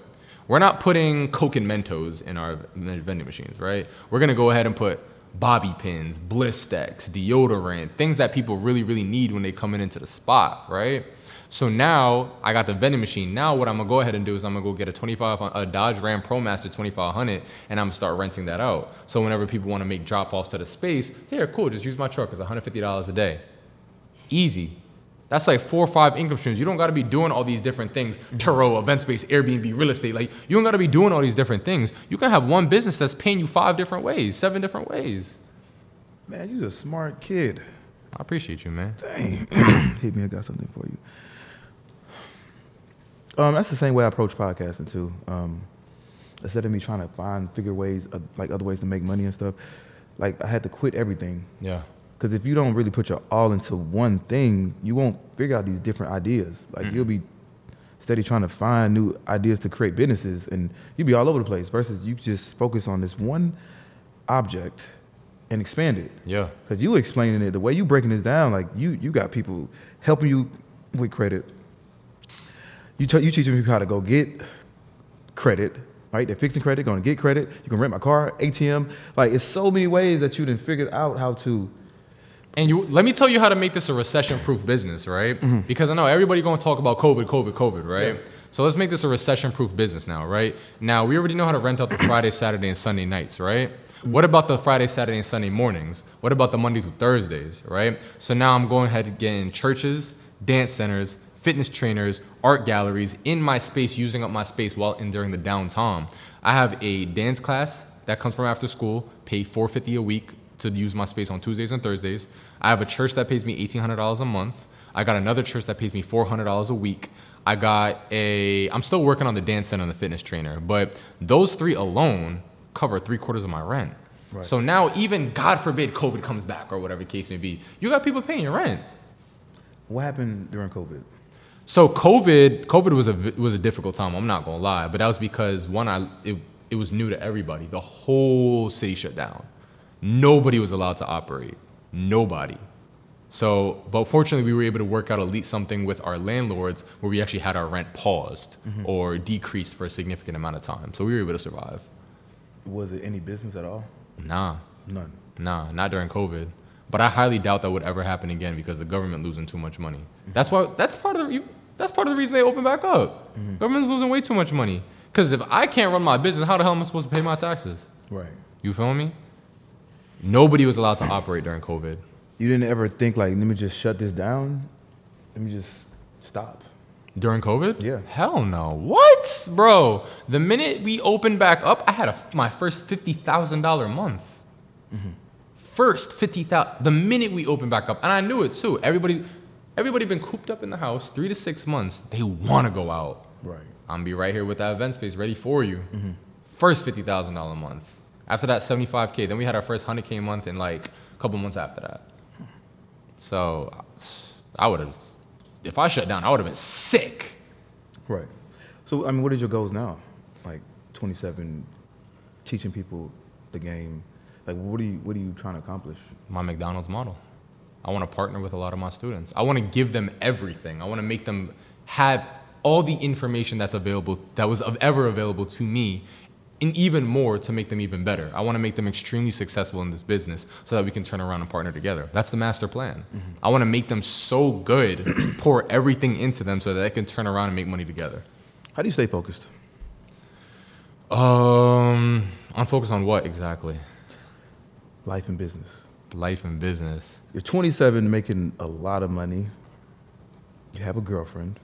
We're not putting Coke and Mentos in our vending machines, right? We're gonna go ahead and put bobby pins, Blistex, deodorant, things that people really, really need when they come in into the spot, right? So now I got the vending machine. Now what I'm gonna go ahead and do is I'm gonna go get a 25, a Dodge Ram ProMaster 2500, and I'm gonna start renting that out. So whenever people want to make drop offs to the space, here, cool, just use my truck. It's 150 dollars a day. Easy. That's like four or five income streams. You don't got to be doing all these different things. Turo, event space, Airbnb, real estate. Like you don't got to be doing all these different things. You can have one business that's paying you five different ways, seven different ways. Man, you're a smart kid. I appreciate you, man. Dang. <clears throat> Hit me, I got something for you. Um, that's the same way I approach podcasting too. Um, instead of me trying to find figure ways, of, like other ways to make money and stuff, like I had to quit everything. Yeah. Because if you don't really put your all into one thing, you won't figure out these different ideas. Like you'll be steady trying to find new ideas to create businesses, and you'll be all over the place. Versus you just focus on this one object and expand it. Yeah. Because you explaining it the way you breaking this down, like you you got people helping you with credit. You t- you teaching people how to go get credit, right? They're fixing credit, going to get credit. You can rent my car, ATM. Like it's so many ways that you done figured out how to. And you let me tell you how to make this a recession-proof business, right? Mm-hmm. Because I know everybody going to talk about COVID, COVID, COVID, right? Yeah. So let's make this a recession-proof business now, right? Now we already know how to rent out the Friday, Saturday, and Sunday nights, right? What about the Friday, Saturday, and Sunday mornings? What about the Monday through Thursdays, right? So now I'm going ahead and getting churches, dance centers, fitness trainers, art galleries in my space, using up my space while in during the downtime. I have a dance class that comes from after school, pay 450 a week to use my space on Tuesdays and Thursdays. I have a church that pays me $1,800 a month. I got another church that pays me $400 a week. I got a, I'm still working on the dance center and the fitness trainer, but those three alone cover three quarters of my rent. Right. So now, even God forbid COVID comes back or whatever the case may be, you got people paying your rent. What happened during COVID? So COVID, COVID was a was a difficult time. I'm not gonna lie, but that was because one, I it, it was new to everybody. The whole city shut down. Nobody was allowed to operate. Nobody. So, but fortunately, we were able to work out at least something with our landlords where we actually had our rent paused mm-hmm. or decreased for a significant amount of time. So we were able to survive. Was it any business at all? Nah, None. Nah, not during COVID. But I highly doubt that would ever happen again because the government losing too much money. Mm-hmm. That's why. That's part of the. That's part of the reason they open back up. Mm-hmm. Government's losing way too much money. Because if I can't run my business, how the hell am I supposed to pay my taxes? Right. You feel me? Nobody was allowed to operate during COVID. You didn't ever think like, let me just shut this down. Let me just stop. During COVID? Yeah. Hell no. What, bro? The minute we opened back up, I had a, my first fifty thousand dollar month. Mm-hmm. First fifty thousand. The minute we opened back up, and I knew it too. Everybody, everybody been cooped up in the house three to six months. They want to go out. Right. I'm gonna be right here with that event space ready for you. Mm-hmm. First fifty thousand dollar month. After that, seventy five k. Then we had our first hundred k month in like a couple months after that. So I would have, if I shut down, I would have been sick. Right. So I mean, what is your goals now? Like 27, teaching people the game. Like, what are you what are you trying to accomplish? My McDonald's model. I want to partner with a lot of my students. I want to give them everything. I want to make them have all the information that's available, that was ever available to me and even more to make them even better. I want to make them extremely successful in this business so that we can turn around and partner together. That's the master plan. I want to make them so good, <clears throat> pour everything into them so that they can turn around and make money together. How do you stay focused? Um, I'm focused on what exactly? Life and business. Life and business. You're 27, making a lot of money. You have a girlfriend.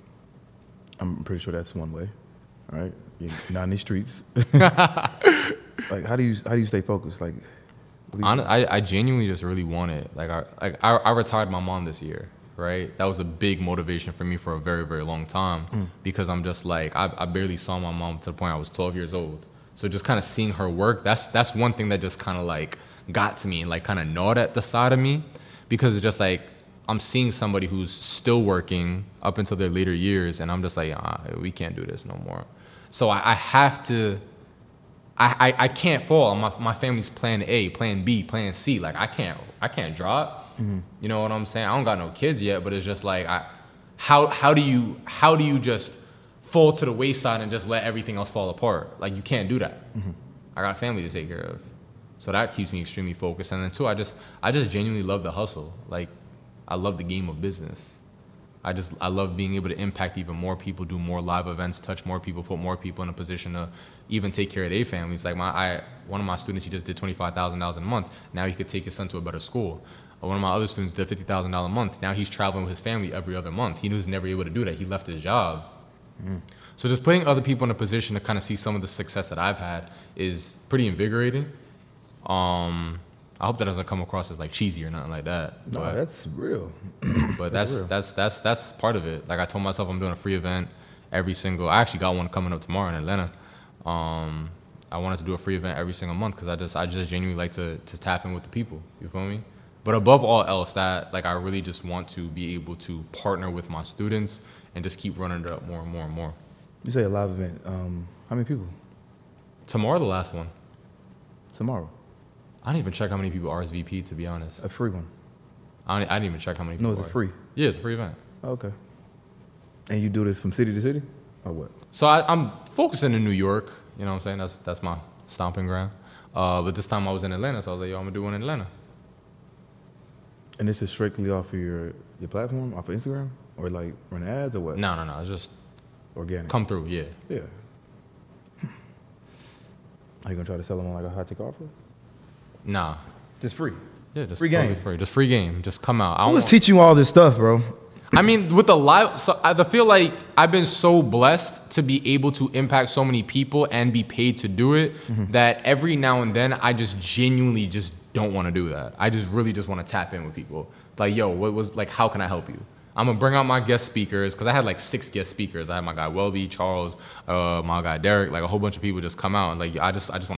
I'm pretty sure that's one way. Right, you're not in the streets. <laughs> like, how do you how do you stay focused? Like, Hon- I, I genuinely just really want it. Like I like I, I retired my mom this year, right? That was a big motivation for me for a very very long time because I'm just like I, I barely saw my mom to the point I was 12 years old. So just kind of seeing her work, that's that's one thing that just kind of like got to me and like kind of gnawed at the side of me because it's just like I'm seeing somebody who's still working up until their later years, and I'm just like, ah, we can't do this no more. So I, I have to I, I, I can't fall on my, my family's plan A, plan B, plan C. Like I can't I can't drop. Mm-hmm. You know what I'm saying? I don't got no kids yet, but it's just like I how how do you how do you just fall to the wayside and just let everything else fall apart? Like you can't do that. Mm-hmm. I got a family to take care of. So that keeps me extremely focused. And then two, I just I just genuinely love the hustle. Like I love the game of business. I just I love being able to impact even more people, do more live events, touch more people, put more people in a position to even take care of their families. Like my I one of my students, he just did twenty five thousand dollars a month. Now he could take his son to a better school. Uh, One of my other students did fifty thousand dollars a month. Now he's traveling with his family every other month. He was never able to do that. He left his job. So just putting other people in a position to kind of see some of the success that I've had is pretty invigorating. Um, I hope that doesn't come across as like cheesy or nothing like that. no, but- that's real. <clears throat> but that's real. that's that's that's part of it. Like I told myself, I'm doing a free event every single. I actually got one coming up tomorrow in Atlanta. Um, I wanted to do a free event every single month because I just I just genuinely like to to tap in with the people. You feel me? But above all else, that like I really just want to be able to partner with my students and just keep running it up more and more and more. You say a live event. Um, how many people? Tomorrow, the last one. Tomorrow, I didn't even check how many people RSVP to be honest. a free one. I, don't, I didn't even check how many people No, it's a are. free. Yeah, it's a free event. Okay. And you do this from city to city, or what? So I, I'm focusing in New York. You know what I'm saying? That's that's my stomping ground. Uh, but this time I was in Atlanta, so I was like, yo, I'm gonna do one in Atlanta. And this is strictly off of your your platform, off of Instagram, or like run ads, or what? No, no, no. It's just Organic. come through. Yeah. Yeah. <clears throat> Are you gonna try to sell them on like a high tick offer? Nah. Just free. Yeah, just Free totally game. free. Just free game. Just come out. I, don't was want- teaching you all this stuff, bro. I mean, with the live, so I feel like I've been so blessed to be able to impact so many people and be paid to do it that every now and then I just genuinely just don't want to do that. I just really just want to tap in with people. Like, yo, what was like? How can I help you? I'm gonna bring out my guest speakers because I had like six guest speakers. I had my guy Welby, Charles, uh, my guy Derek, like a whole bunch of people just come out and like I just I just want.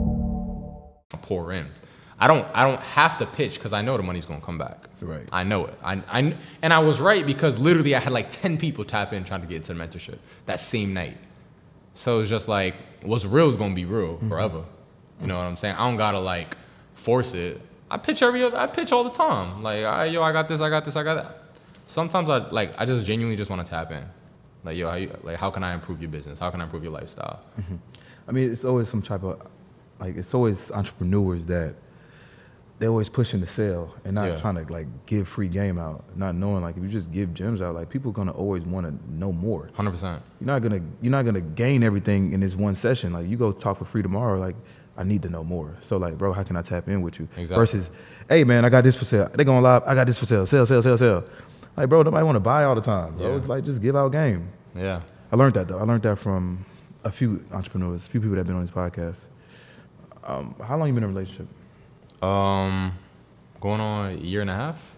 Pour in. I don't I don't have to pitch because I know the money's gonna come back. Right. I know it. I, I and I was right because literally I had like ten people tap in trying to get into the mentorship that same night. So it's just like what's real is gonna be real mm-hmm. forever. You know what I'm saying? I don't gotta like force it. I pitch every other. I pitch all the time. Like, all right, yo, I got this. I got this. I got that. Sometimes I like. I just genuinely just want to tap in. Like, yo, how you, like, how can I improve your business? How can I improve your lifestyle? Mm-hmm. I mean, it's always some type of, like, it's always entrepreneurs that they're always pushing to sell and not Yeah. trying to like give free game out, not knowing like if you just give gems out, like people are gonna always want to know more. Hundred percent. You're not gonna you're not gonna gain everything in this one session. Like you go talk for free tomorrow, like I need to know more. So like, bro, how can I tap in with you? Exactly. Versus, hey man, I got this for sale. They going live. I got this for sale. Sell, sell, sell, sell. Like, bro, nobody want to buy all the time, bro. Yeah. Like just give out game. Yeah. I learned that though. I learned that from a few entrepreneurs, a few people that have been on this podcast. Um, how long you been in a relationship? Um, going on a year and a half.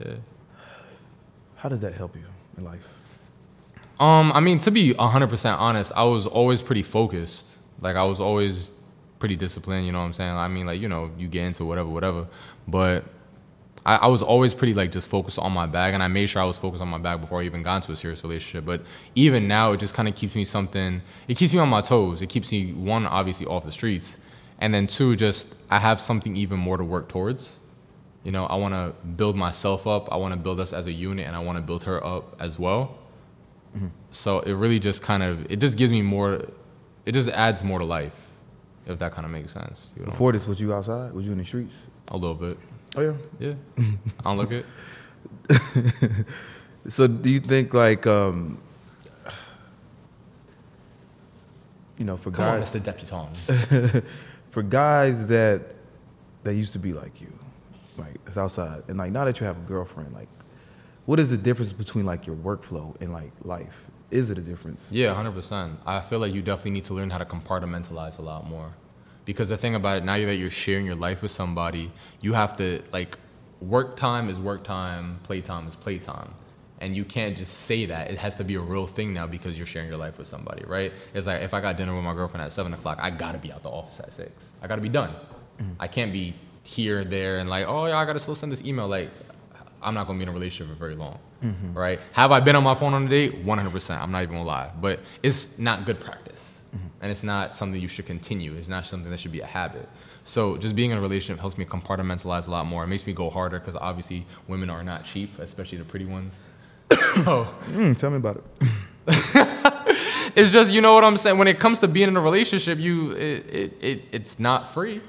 Yeah. How does that help you in life? Um, I mean, to be hundred percent honest, I was always pretty focused. Like I was always pretty disciplined. You know what I'm saying? I mean, like you know, you get into whatever, whatever. But I, I was always pretty like just focused on my bag, and I made sure I was focused on my bag before I even got into a serious relationship. But even now, it just kind of keeps me something. It keeps me on my toes. It keeps me one obviously off the streets, and then two, just I have something even more to work towards. You know, I want to build myself up. I want to build us as a unit, and I want to build her up as well. So it really just kind of it just gives me more. It just adds more to life, if that kind of makes sense. You know, Before this, was you outside? Was you in the streets? a little bit. Oh yeah. Yeah, I don't look it. <laughs> So do you think like um you know for Come on, Mr. Deputon. <laughs> for guys that that used to be like you, like it's outside, and like now that you have a girlfriend, like what is the difference between like your workflow and like life? Is it a difference? Yeah, hundred percent. I feel like you definitely need to learn how to compartmentalize a lot more, because the thing about it now that you're sharing your life with somebody, you have to like work time is work time, play time is play time, and you can't just say that. It has to be a real thing now because you're sharing your life with somebody, right? It's like if I got dinner with my girlfriend at seven o'clock, I gotta be out the office at six. I gotta be done. Mm-hmm. I can't be here, there, and like, oh yeah, I gotta still send this email. Like, I'm not gonna be in a relationship for very long, mm-hmm. right? Have I been on my phone on a date? 100%. I'm not even gonna lie, but it's not good practice, mm-hmm. and it's not something you should continue. It's not something that should be a habit. So just being in a relationship helps me compartmentalize a lot more. It makes me go harder because obviously women are not cheap, especially the pretty ones. <coughs> oh, Mm, tell me about it. <laughs> it's just you know what I'm saying. When it comes to being in a relationship, you it, it, it it's not free,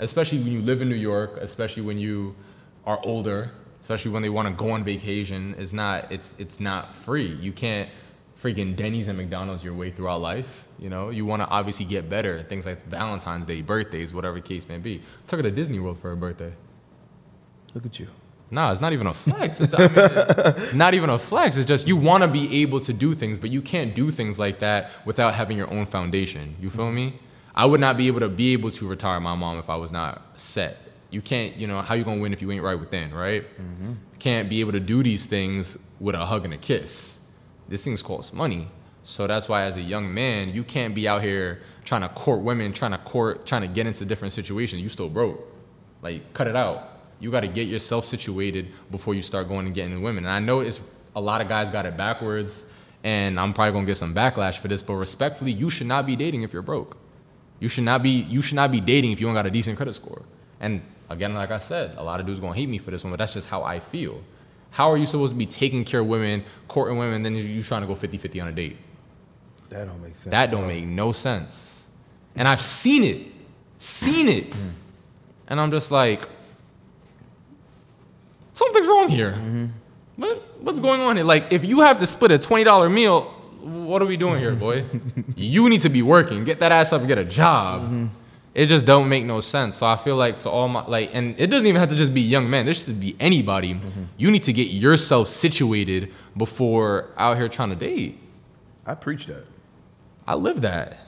especially when you live in New York, especially when you are older, especially when they want to go on vacation. It's not it's it's not free. You can't freaking Denny's and McDonald's your way throughout life. You know, you want to obviously get better. Things like Valentine's Day, birthdays, whatever the case may be. took her to Disney World for her birthday. Look at you. Nah, it's not even a flex. It's, I mean, it's not even a flex. It's just you want to be able to do things, but you can't do things like that without having your own foundation. You feel me? I would not be able to be able to retire my mom if I was not set. You can't, you know, how you gonna win if you ain't right within, right? You can't be able to do these things with a hug and a kiss. This things cost money. So that's why as a young man, you can't be out here trying to court women, trying to court, trying to get into different situations. You still broke. Like, cut it out. You got to get yourself situated before you start going and getting women. And I know it's a lot of guys got it backwards, and I'm probably gonna get some backlash for this. But respectfully, you should not be dating if you're broke. You should not be. You should not be dating if you don't got a decent credit score. And again, like I said, a lot of dudes gonna hate me for this one, but that's just how I feel. How are you supposed to be taking care of women, courting women, and then you you trying to go 50-50 on a date? That don't make sense. That don't make no sense. And I've seen it, seen it, mm. and I'm just like, something's wrong here. Mm-hmm. What what's going on here? Like, if you have to split a twenty dollar meal, what are we doing here, boy? <laughs> you need to be working. Get that ass up and get a job. Mm-hmm. It just don't make no sense. So I feel like to all my like, and it doesn't even have to just be young men. This should be anybody. Mm-hmm. You need to get yourself situated before out here trying to date. I preach that. I live that.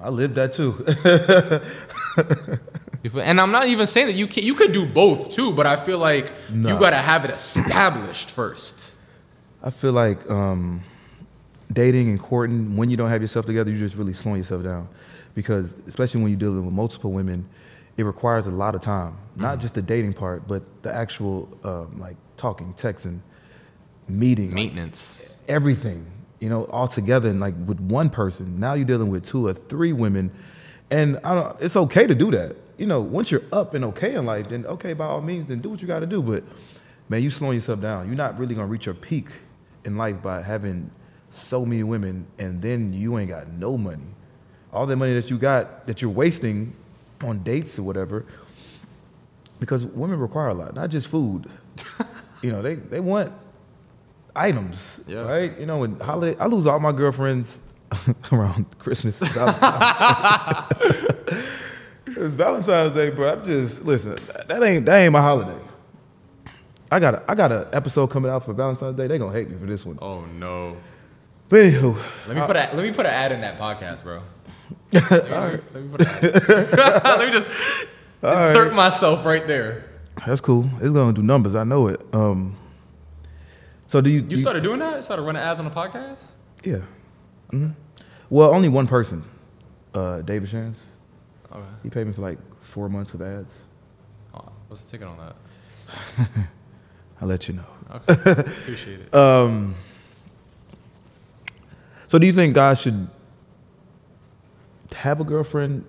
I lived that too. <laughs> And I'm not even saying that you can you could do both too, but I feel like No. you gotta have it established first. I feel like um, dating and courting, when you don't have yourself together, you're just really slowing yourself down. Because especially when you're dealing with multiple women, it requires a lot of time. Not just the dating part, but the actual um, like talking, texting, meeting, Maintenance. everything, you know, all together. And like with one person, now you're dealing with two or three women, and I don't. It's okay to do that. You know, once you're up and okay in life, then okay, by all means, then do what you got to do. But man, you slowing yourself down. You're not really gonna reach your peak in life by having so many women, and then you ain't got no money. All the money that you got that you're wasting on dates or whatever, because women require a lot, not just food. <laughs> you know, they they want items, Yeah. right? You know, when holiday, I lose all my girlfriends <laughs> around Christmas. <laughs> it's Valentine's Day, bro. I'm just listen. That ain't that ain't my holiday. I got a, I got an episode coming out for Valentine's Day. They gonna hate me for this one. Oh no. But anywho, Let me put a let me put an ad in that podcast, bro. <laughs> Let me, let me put an ad. let me just insert myself right there. that's cool. It's gonna do numbers. I know it. Um. So do you? do You started doing that? You Started running ads on the podcast? Yeah. hmm Well, only one person, uh, David Shands. Okay. He paid me for like four months of ads. Oh, what's the ticket on that? <laughs> I'll let you know. Okay. Appreciate it. <laughs> Um, so do you think guys should have a girlfriend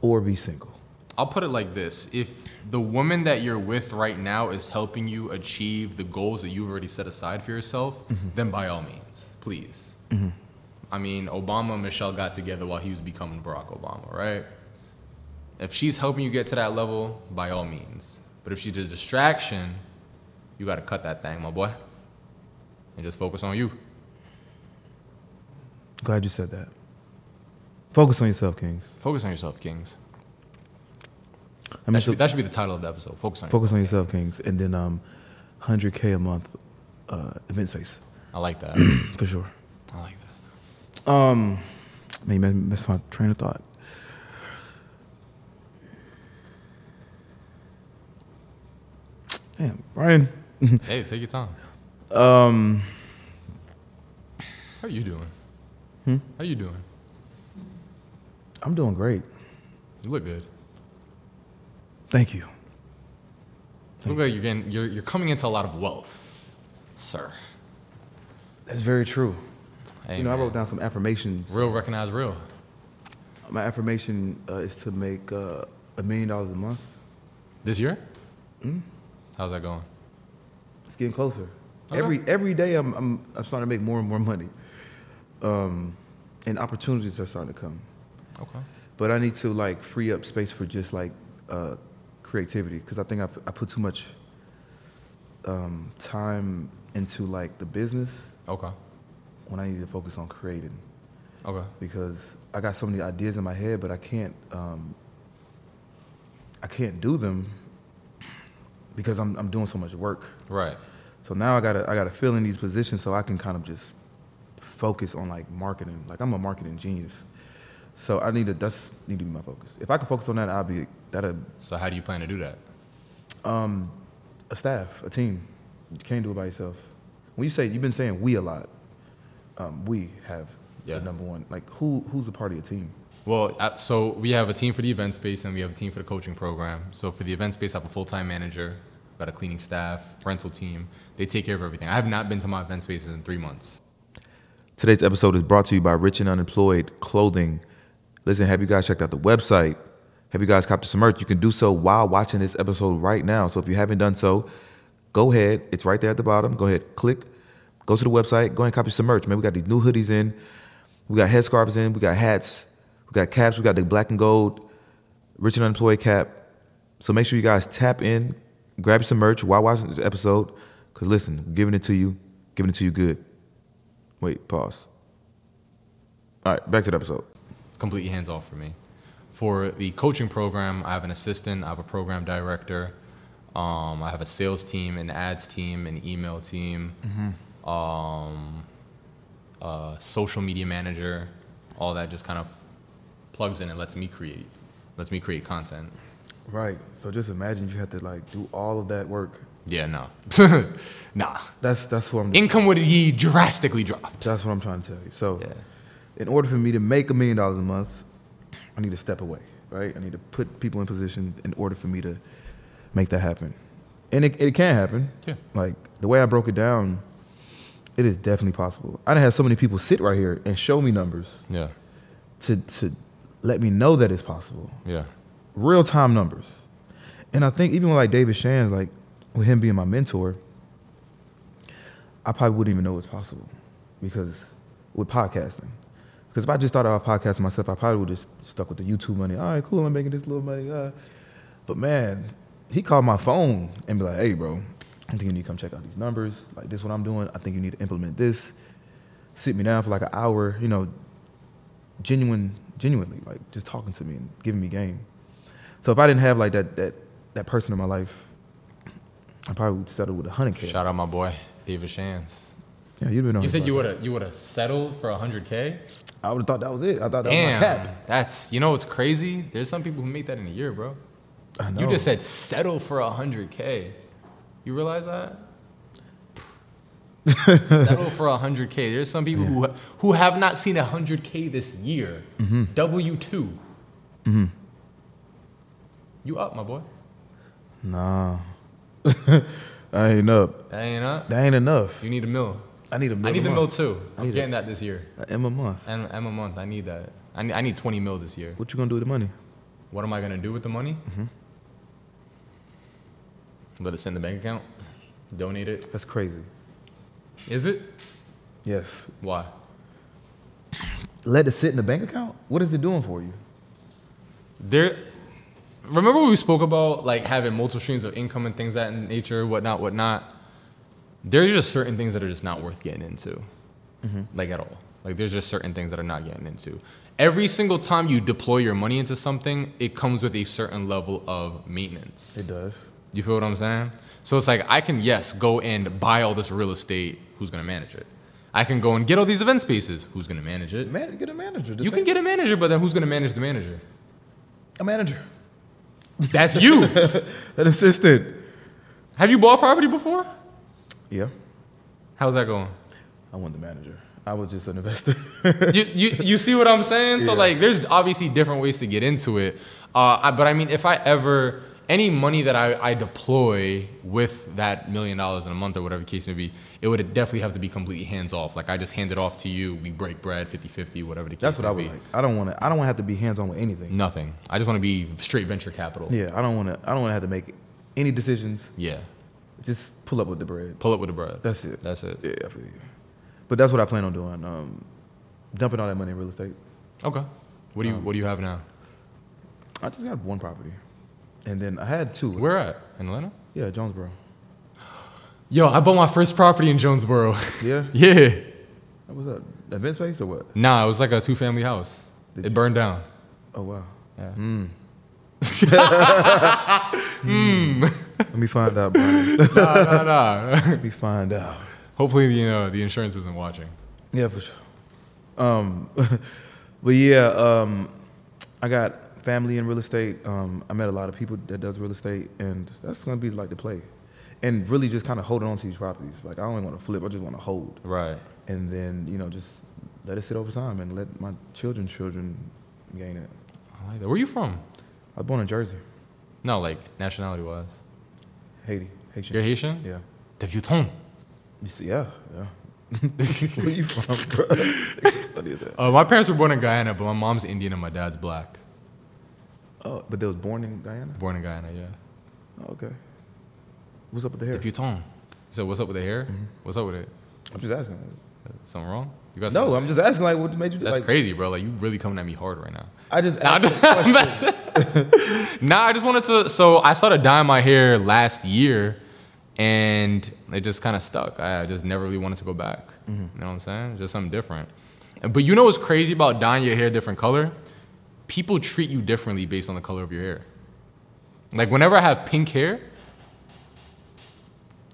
or be single? I'll put it like this: If the woman that you're with right now is helping you achieve the goals that you've already set aside for yourself, mm-hmm. then by all means, please. Mm-hmm. I mean, Obama and Michelle got together while he was becoming Barack Obama, right? If she's helping you get to that level, by all means. But if she's a distraction, you got to cut that thing, my boy, and just focus on you. Glad you said that. Focus on yourself, Kings. Focus on yourself, Kings. I mean, That should, so- be, that should be the title of the episode. Focus on focus on yourself. yourself, Kings, and then um, 100k a month uh, event space I like that. <clears throat> for sure. I like that. Um, maybe that's my train of thought. Damn, Brian. <laughs> Hey, take your time. Um, How are you doing? Hmm? How you doing? I'm doing great. You look good. Thank you. You look you're getting you're you're coming into a lot of wealth, sir. That's very true. Hey, you know, I wrote down some affirmations. real recognize real. My affirmation uh, is to make uh, a million dollars a month. This year? Hmm? How's that going? It's getting closer. Okay. Every every day, I'm, I'm I'm starting to make more and more money, um, and opportunities are starting to come. Okay. But I need to like free up space for just like uh, creativity because I think I, I put too much um, time into like the business Okay. when I need to focus on creating Okay. because I got so many ideas in my head, but I can't um, I can't do them because I'm I'm doing so much work. Right. So now I gotta I gotta fill in these positions so I can kind of just focus on like marketing. Like I'm a marketing genius. So I need to that's need to be my focus. If I can focus on that, I'll be that'll So how do you plan to do that? um a staff, a team. You can't do it by yourself. When you say you've been saying we a lot, um, we have Yeah. the number one. Like who who's a part of your team? Well, so we have a team for the event space and we have a team for the coaching program. So for the event space, I have a full time manager, got a cleaning staff, rental team. They take care of everything. I have not been to my event spaces in three months. Today's episode is brought to you by Rich and Unemployed Clothing. Listen, have you guys checked out the website? Have you guys copped some merch? You can do so while watching this episode right now. So if you haven't done so, go ahead. It's right there at the bottom. Go ahead, click, go to the website, go ahead and copy some merch. Man, we got these new hoodies in. We got headscarves in. We got hats. We got caps. We got the black and gold Rich and Unemployed cap. So make sure you guys tap in, grab some merch while watching this episode. Because listen, we're giving it to you, giving it to you good. Wait, pause. All right, back to the episode. It's completely hands off for me. For the coaching program, I have an assistant, I have a program director, um, I have a sales team, an ads team, an email team, um, a social media manager. All that just kind of plugs in and lets me create, lets me create content. Right. So just imagine you had to like do all of that work. Yeah, no, <laughs> nah. That's that's what I'm. Income would be drastically dropped. That's what I'm trying to tell you. So, Yeah. In order for me to make a million dollars a month, I need to step away. Right. I need to put people in position in order for me to make that happen, and it it can happen. Yeah. Like the way I broke it down, it is definitely possible. I done had so many people sit right here and show me numbers Yeah, to to let me know that it's possible. yeah, real time numbers. And I think even with like David Shands, like with him being my mentor, I probably wouldn't even know it's possible because with podcasting. Because if I just started off podcasting myself, I probably would have just stuck with the YouTube money. All right, cool, I'm making this little money. Uh. But man, he called my phone and be like, hey, bro, I think you need to come check out these numbers. Like, this is what I'm doing. I think you need to implement this. Sit me down for like an hour, you know, genuine, genuinely, like just talking to me and giving me game. So if I didn't have like that that that person in my life, I probably would settle with a hundred k. Shout out my boy David Shands. Yeah, you'd been on. You said you would have you would have settled for hundred k. I would have thought that was it. I thought that Damn, was my cap. that's you know what's crazy? There's some people who make that in a year, bro. I know. You just said settle for hundred k. You realize that? <laughs> Settle for 100K. There's some people who who have not seen 100K this year. Mm-hmm. W two. Mm-hmm. You up, my boy? Nah, <laughs> I ain't up. That ain't up. That ain't enough. You need a mill. I need a mill. I need a the mill month. too. I'm getting that this year. A M a month. And M a month. I need that. I need, I need 20 mil this year. What you gonna do with the money? What am I gonna do with the money? Mm-hmm. Let it sit in the bank account. Donate it. That's crazy. Is it? Yes. Why? Let it sit in the bank account. What is it doing for you? There. Remember we spoke about like having multiple streams of income and things that in nature, whatnot, whatnot. There's just certain things that are just not worth getting into, mm-hmm. like at all. Like there's just certain things that are not getting into. Every single time you deploy your money into something, it comes with a certain level of maintenance. It does. You feel what I'm saying? So it's like I can yes go and buy all this real estate. Who's gonna manage it? I can go and get all these event spaces. Who's gonna manage it? Man, get a manager. You can get a manager, but then who's gonna manage the manager? a manager. That's you. <laughs> An assistant. Have you bought property before? Yeah. How's that going? I want the manager. I was just an investor. you, you you see what I'm saying? So Yeah. like, there's obviously different ways to get into it. Uh, I, but I mean, if I ever any money that I, I deploy with that million dollars in a month or whatever the case may be, it would definitely have to be completely hands off. Like I just hand it off to you. We break bread 50-50, whatever the case That's what may I would be. like. I don't want to. I don't want to have to be hands on with anything. Nothing. I just want to be straight venture capital. Yeah. I don't want to. I don't want to have to make any decisions. Yeah. Just pull up with the bread. Pull up with the bread. That's it. That's it. Yeah. I feel you. But that's what I plan on doing. Um, dumping all that money in real estate. Okay. What do you Um, What do you have now? I just got one property, and then I had two. Where at? In Atlanta? Yeah, Jonesboro. Yo, I bought my first property in Jonesboro. Yeah. <laughs> yeah. What was that? Event space or what? Nah, it was like a two family house. Did it you- burned down. Oh wow. Yeah. Mm. Let me find out, Brian. nah, nah, nah. Let me find out. Hopefully, you know, the insurance isn't watching. Yeah, for sure. Um, <laughs> but yeah, um, I got family in real estate. Um, I met a lot of people that does real estate, and that's gonna be like the play. And really, just kind of holding on to these properties. Like I don't want to flip. I just want to hold, Right. and then you know just let it sit over time and let my children's children gain it. I like that. Where you from? I was born in Jersey, No, like nationality wise. Haiti, Haitian. You're Haitian? Yeah. Debutant. You see, yeah, yeah. <laughs> Where you from, bro? Uh, my parents were born in Guyana, but my mom's Indian and my dad's black. Oh, but they was born in Guyana. Born in Guyana, yeah. Oh, okay. What's up with the hair? Debutant. So what's up with the hair? What's up with it? I'm just asking. Something wrong? You got No, I'm just asking. Like, what made you? That's like, crazy, bro. Like you really coming at me hard right now. I just asked <laughs> nah, I just wanted to. So I started dyeing my hair last year, and it just kind of stuck. I I just never really wanted to go back. Mm-hmm. You know what I'm saying? Just something different. But you know what's crazy about dyeing your hair different color? People treat you differently based on the color of your hair. Like whenever I have pink hair,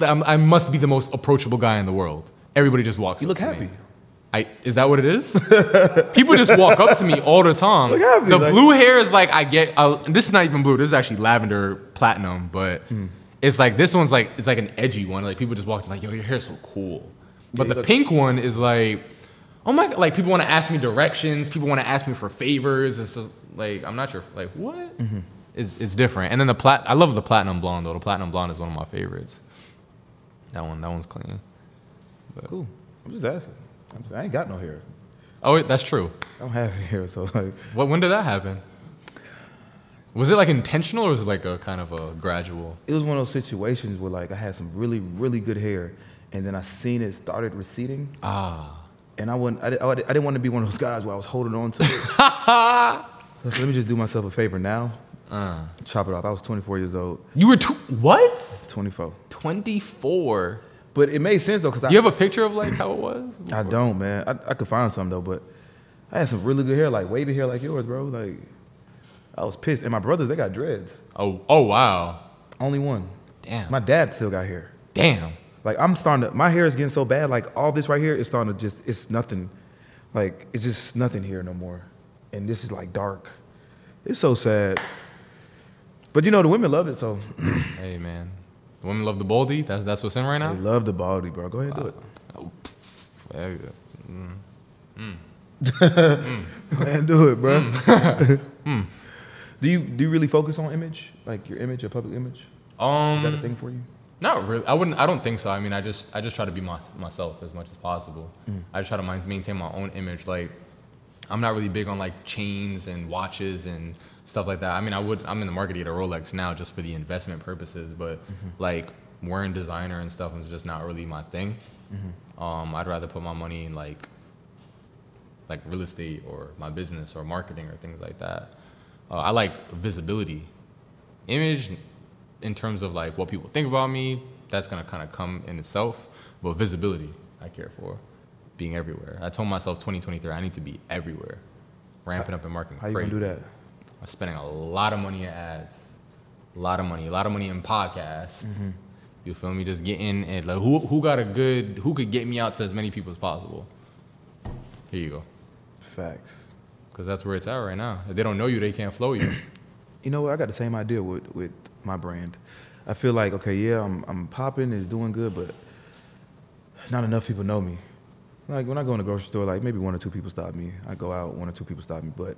I'm, I must be the most approachable guy in the world. Everybody just walks. You up look to me. happy. I, is that what it is? <laughs> People just walk up to me all the time. Look happy, the like- blue hair is like I get. Uh, this is not even blue. This is actually lavender platinum, but Hmm. it's like this one's like it's like an edgy one. Like people just walk like, yo, your hair's so cool. But you the pink one is like, oh my, god, like people want to ask me directions. People want to ask me for favors. It's just like I'm not sure. Like what? Mm-hmm. It's it's different. And then the plat. I love the platinum blonde though. The platinum blonde is one of my favorites. That one. That one's clean. Cool. I'm just asking. I'm just, I ain't got no hair. Oh, wait, that's true. I don't have <laughs> hair, so like, What, when did that happen? Was it like intentional or was it like a kind of a gradual? it was one of those situations where like I had some really, really good hair, and then I seen it started receding, Ah. and I wouldn't. I, di- I, I didn't want to be one of those guys where I was holding on to it. <laughs> let me just do myself a favor now. Uh. Chop it off. I was 24 years old. You were tw- what? 24. 24. But it made sense though, cause I, You have a picture of like how it was? I don't, man. I, I could find some though, but I had some really good hair, like wavy hair like yours, bro. Like I was pissed. And my brothers, they got dreads. Oh, oh wow. Only one. Damn. My dad still got hair. Damn. Like I'm starting to, my hair is getting so bad. Like all this right here is starting to just, it's nothing. Like it's just nothing here no more. And this is like dark. It's so sad. But you know the women love it, so <clears throat> Hey man. The women love the baldy. That's that's what's in right now. they love the baldy, bro. Go ahead and do it. Eh, <laughs> Man, do it, bro. Mm. <laughs> do you do you really focus on image, like your image, your public image? Is that a Um, thing for you? not really. I wouldn't. I don't think so. I mean, I just I just try to be my, myself as much as possible. I just try to maintain my own image. Like, I'm not really big on like chains and watches and stuff like that. I mean, I would. I'm in the market to get a Rolex now just for the investment purposes, but like wearing designer and stuff is just not really my thing. Um, I'd rather put my money in like like real estate or my business or marketing or things like that. Uh, I like visibility, image, in terms of like what people think about me. That's gonna kind of come in itself, but visibility I care for, being everywhere. I told myself 2023 I need to be everywhere, ramping up and marketing. How you gonna do that? I'm spending a lot of money in ads, a lot of money, a lot of money in podcasts. Mm-hmm. You feel me? Just getting it. like who who got a good who could get me out to as many people as possible. Here you go. Facts. Because that's where it's at right now. If they don't know you, they can't flow you. <clears throat> You know what? I got the same idea with, with my brand. I feel like, okay, yeah, I'm, I'm popping, it's doing good, but not enough people know me. Like when I go in the grocery store, like maybe one or two people stop me. I go out, one or two people stop me, but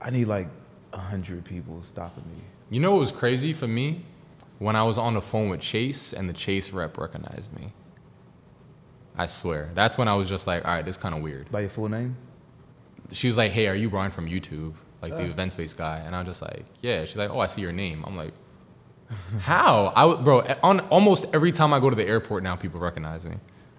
I need like hundred people stopping me. You know what was crazy for me? When I was on the phone with Chase and the Chase rep recognized me. I swear. That's when I was just like, all right, this kind of weird. By your full name? She was like, hey, are you Brian from YouTube? Like the uh. events space guy. And I was just like, yeah. She's like, oh, I see your name. I'm like, how? I would, bro, on almost every time I go to the airport now, people recognize me.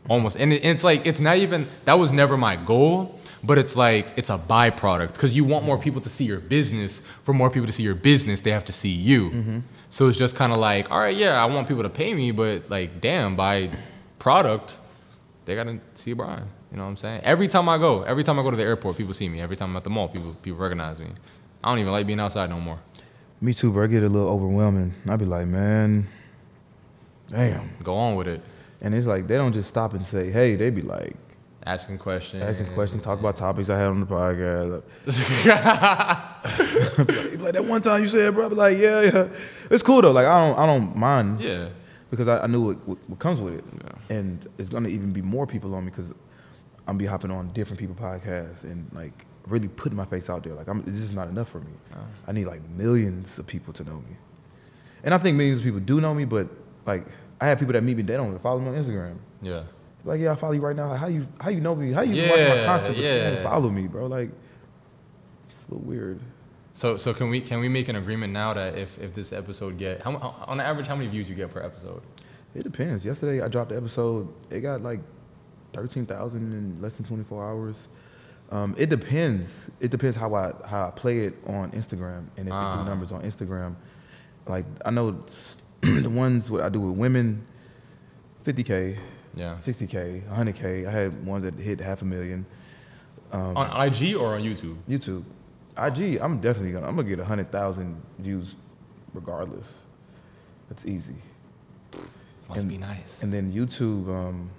Almost. And it- it's like, it's not even, that was never my goal, but it's like, it's a byproduct because you want more mm-hmm. people to see your business. For more people to see your business, they have to see you. Mm-hmm. So it's just kind of like, all right, yeah, I want people to pay me, but like, damn, by product, they gotta see Brian. You know what I'm saying? Every time I go, every time I go to the airport, people see me. Every time I'm at the mall, people people recognize me. I don't even like being outside no more. Me too, bro. I get a little overwhelming. I'd be like, man, damn. Go on with it. And it's like they don't just stop and say, hey, they be like Asking questions. asking questions, talk about topics I had on the podcast. <laughs> <laughs> Like that one time you said, bro. Like, yeah, yeah. It's cool though. Like I don't, I don't mind. Yeah. Because I, I knew what, what, what comes with it, and it's gonna even be more people on me because I'm be hopping on different people podcasts and like really putting my face out there. Like I'm, this is not enough for me. Uh. I need like millions of people to know me, and I think millions of people do know me, but like I have people that meet me, they don't follow me on Instagram. Yeah. Like, yeah, I follow you right now. Like, how you how you know me? How you even watch my Yeah, content? but you don't yeah. follow me, bro. Like, it's a little weird. So so can we can we make an agreement now that if if this episode get how on average how many views you get per episode? It depends. Yesterday I dropped the episode. It got like thirteen thousand in less than twenty four hours. Um, it depends. It depends how I how I play it on Instagram and if it Ah. do numbers on Instagram. Like I know <clears throat> the ones what I do with women, fifty k, Yeah. sixty k, hundred k. I had ones that hit half a million. Um, on IG or on YouTube? YouTube, IG, I'm definitely gonna I'm gonna get hundred thousand views, regardless. That's easy. Must And- be nice. And then YouTube, um,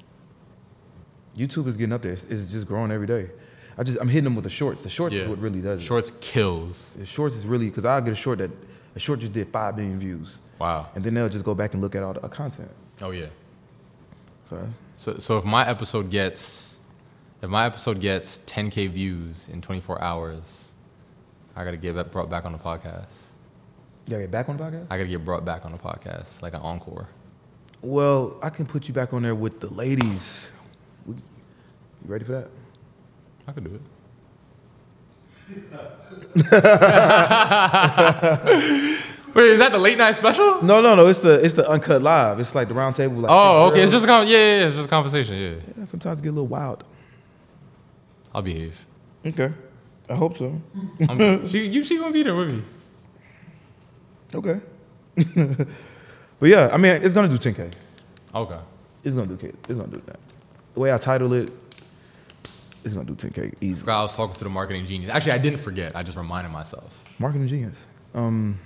YouTube is getting up there. It's, it's just growing every day. I just I'm hitting them with the shorts. The shorts is what really does it. Shorts kills. The shorts is really because I get a short that a short just did five million views, Wow. and then they'll just go back and look at all the uh, content. Oh yeah. So So so if my episode gets if my episode gets 10k views in 24 hours, I gotta get that brought back on the podcast. you gotta get back on the podcast. I gotta get brought back on the podcast, like an encore. Well, I can put you back on there with the ladies. We, you ready for that? I could do it. <laughs> <laughs> Wait, is that the late night special? No, no, no. It's the it's the uncut live. It's like the round table. Like Oh, okay. It's just a con- yeah, yeah, yeah, it's just a conversation. Yeah, Yeah, sometimes it get a little wild. I'll behave. Okay, I hope so. I'm, she, you, she gonna be there with me. Okay. <laughs> but yeah, I mean, it's gonna do 10k. Okay. It's gonna do K. It's gonna do that. The way I title it, it's gonna do 10k easy. Forgot I was talking to the marketing genius. Actually, I didn't forget. I just reminded myself. Marketing genius. Um,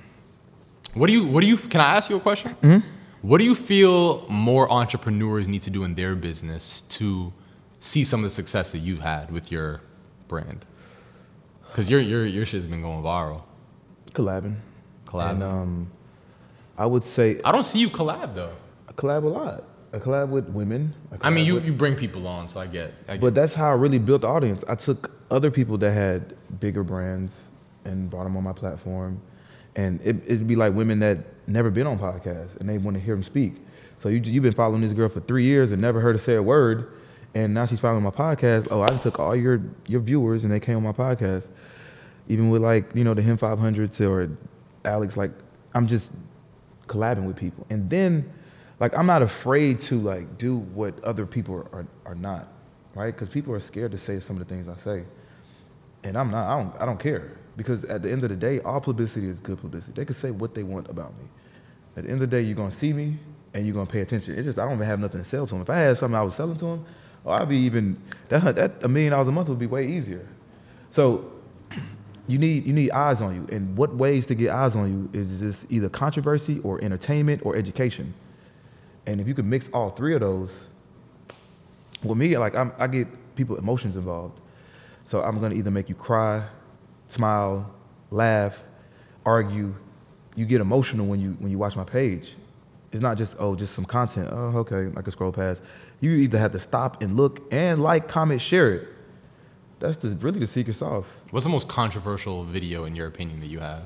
What do you? What do you? Can I ask you a question? What do you feel more entrepreneurs need to do in their business to see some of the success that you've had with your brand? Because your your your shit's been going viral. collabing. Collabing. And um, I would say I don't see you collab though. I collab a lot. I collab with women. I mean, you, with- you bring people on, so I get. I get But that's how I really built the audience. I took other people that had bigger brands and brought them on my platform, and it, it'd be like women that never been on podcasts and they want to hear them speak. So you you've been following this girl for three years and never heard her say a word, and now she's following my podcast. Oh, I took all your your viewers and they came on my podcast. Even with like you know the Him 500s or Alex, like I'm just collabing with people, and then like I'm not afraid to like do what other people are are, not, right? Because people are scared to say some of the things I say, and I'm not. I don't. I don't care because at the end of the day, all publicity is good publicity. They can say what they want about me. At the end of the day, you're gonna see me and you're gonna pay attention. It's just I don't even have nothing to sell to them. If I had something I was selling to them, oh, I'd be even <laughs> that that a million dollars a month would be way easier. So you need you need eyes on you, and what ways to get eyes on you is just either controversy or entertainment or education. And if you could mix all three of those, with me, like I'm, I get people emotions involved. So I'm gonna either make you cry, smile, laugh, argue. You get emotional when you when you watch my page. It's not just oh just some content. Oh okay, I can scroll past. You either have to stop and look and like, comment, share it. That's the, really the secret sauce. What's the most controversial video in your opinion that you have?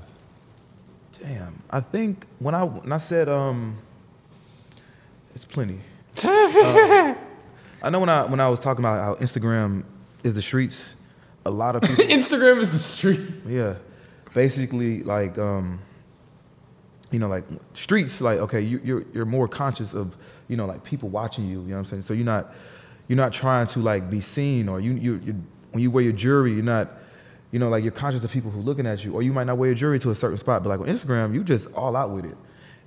Damn, I think when I when I said um, it's plenty. <laughs> Uh, I know when I when I was talking about how Instagram is the streets, a lot of people, <laughs> Instagram is the street. yeah, basically like um, you know, like streets, like okay, you, you're you're more conscious of you know like people watching you. You know what I'm saying? So you're not you're not trying to like be seen, or you you you when you wear your jewelry, you're not. You know, like you're conscious of people who are looking at you, or you might not wear your jewelry to a certain spot, but like on Instagram, you just all out with it,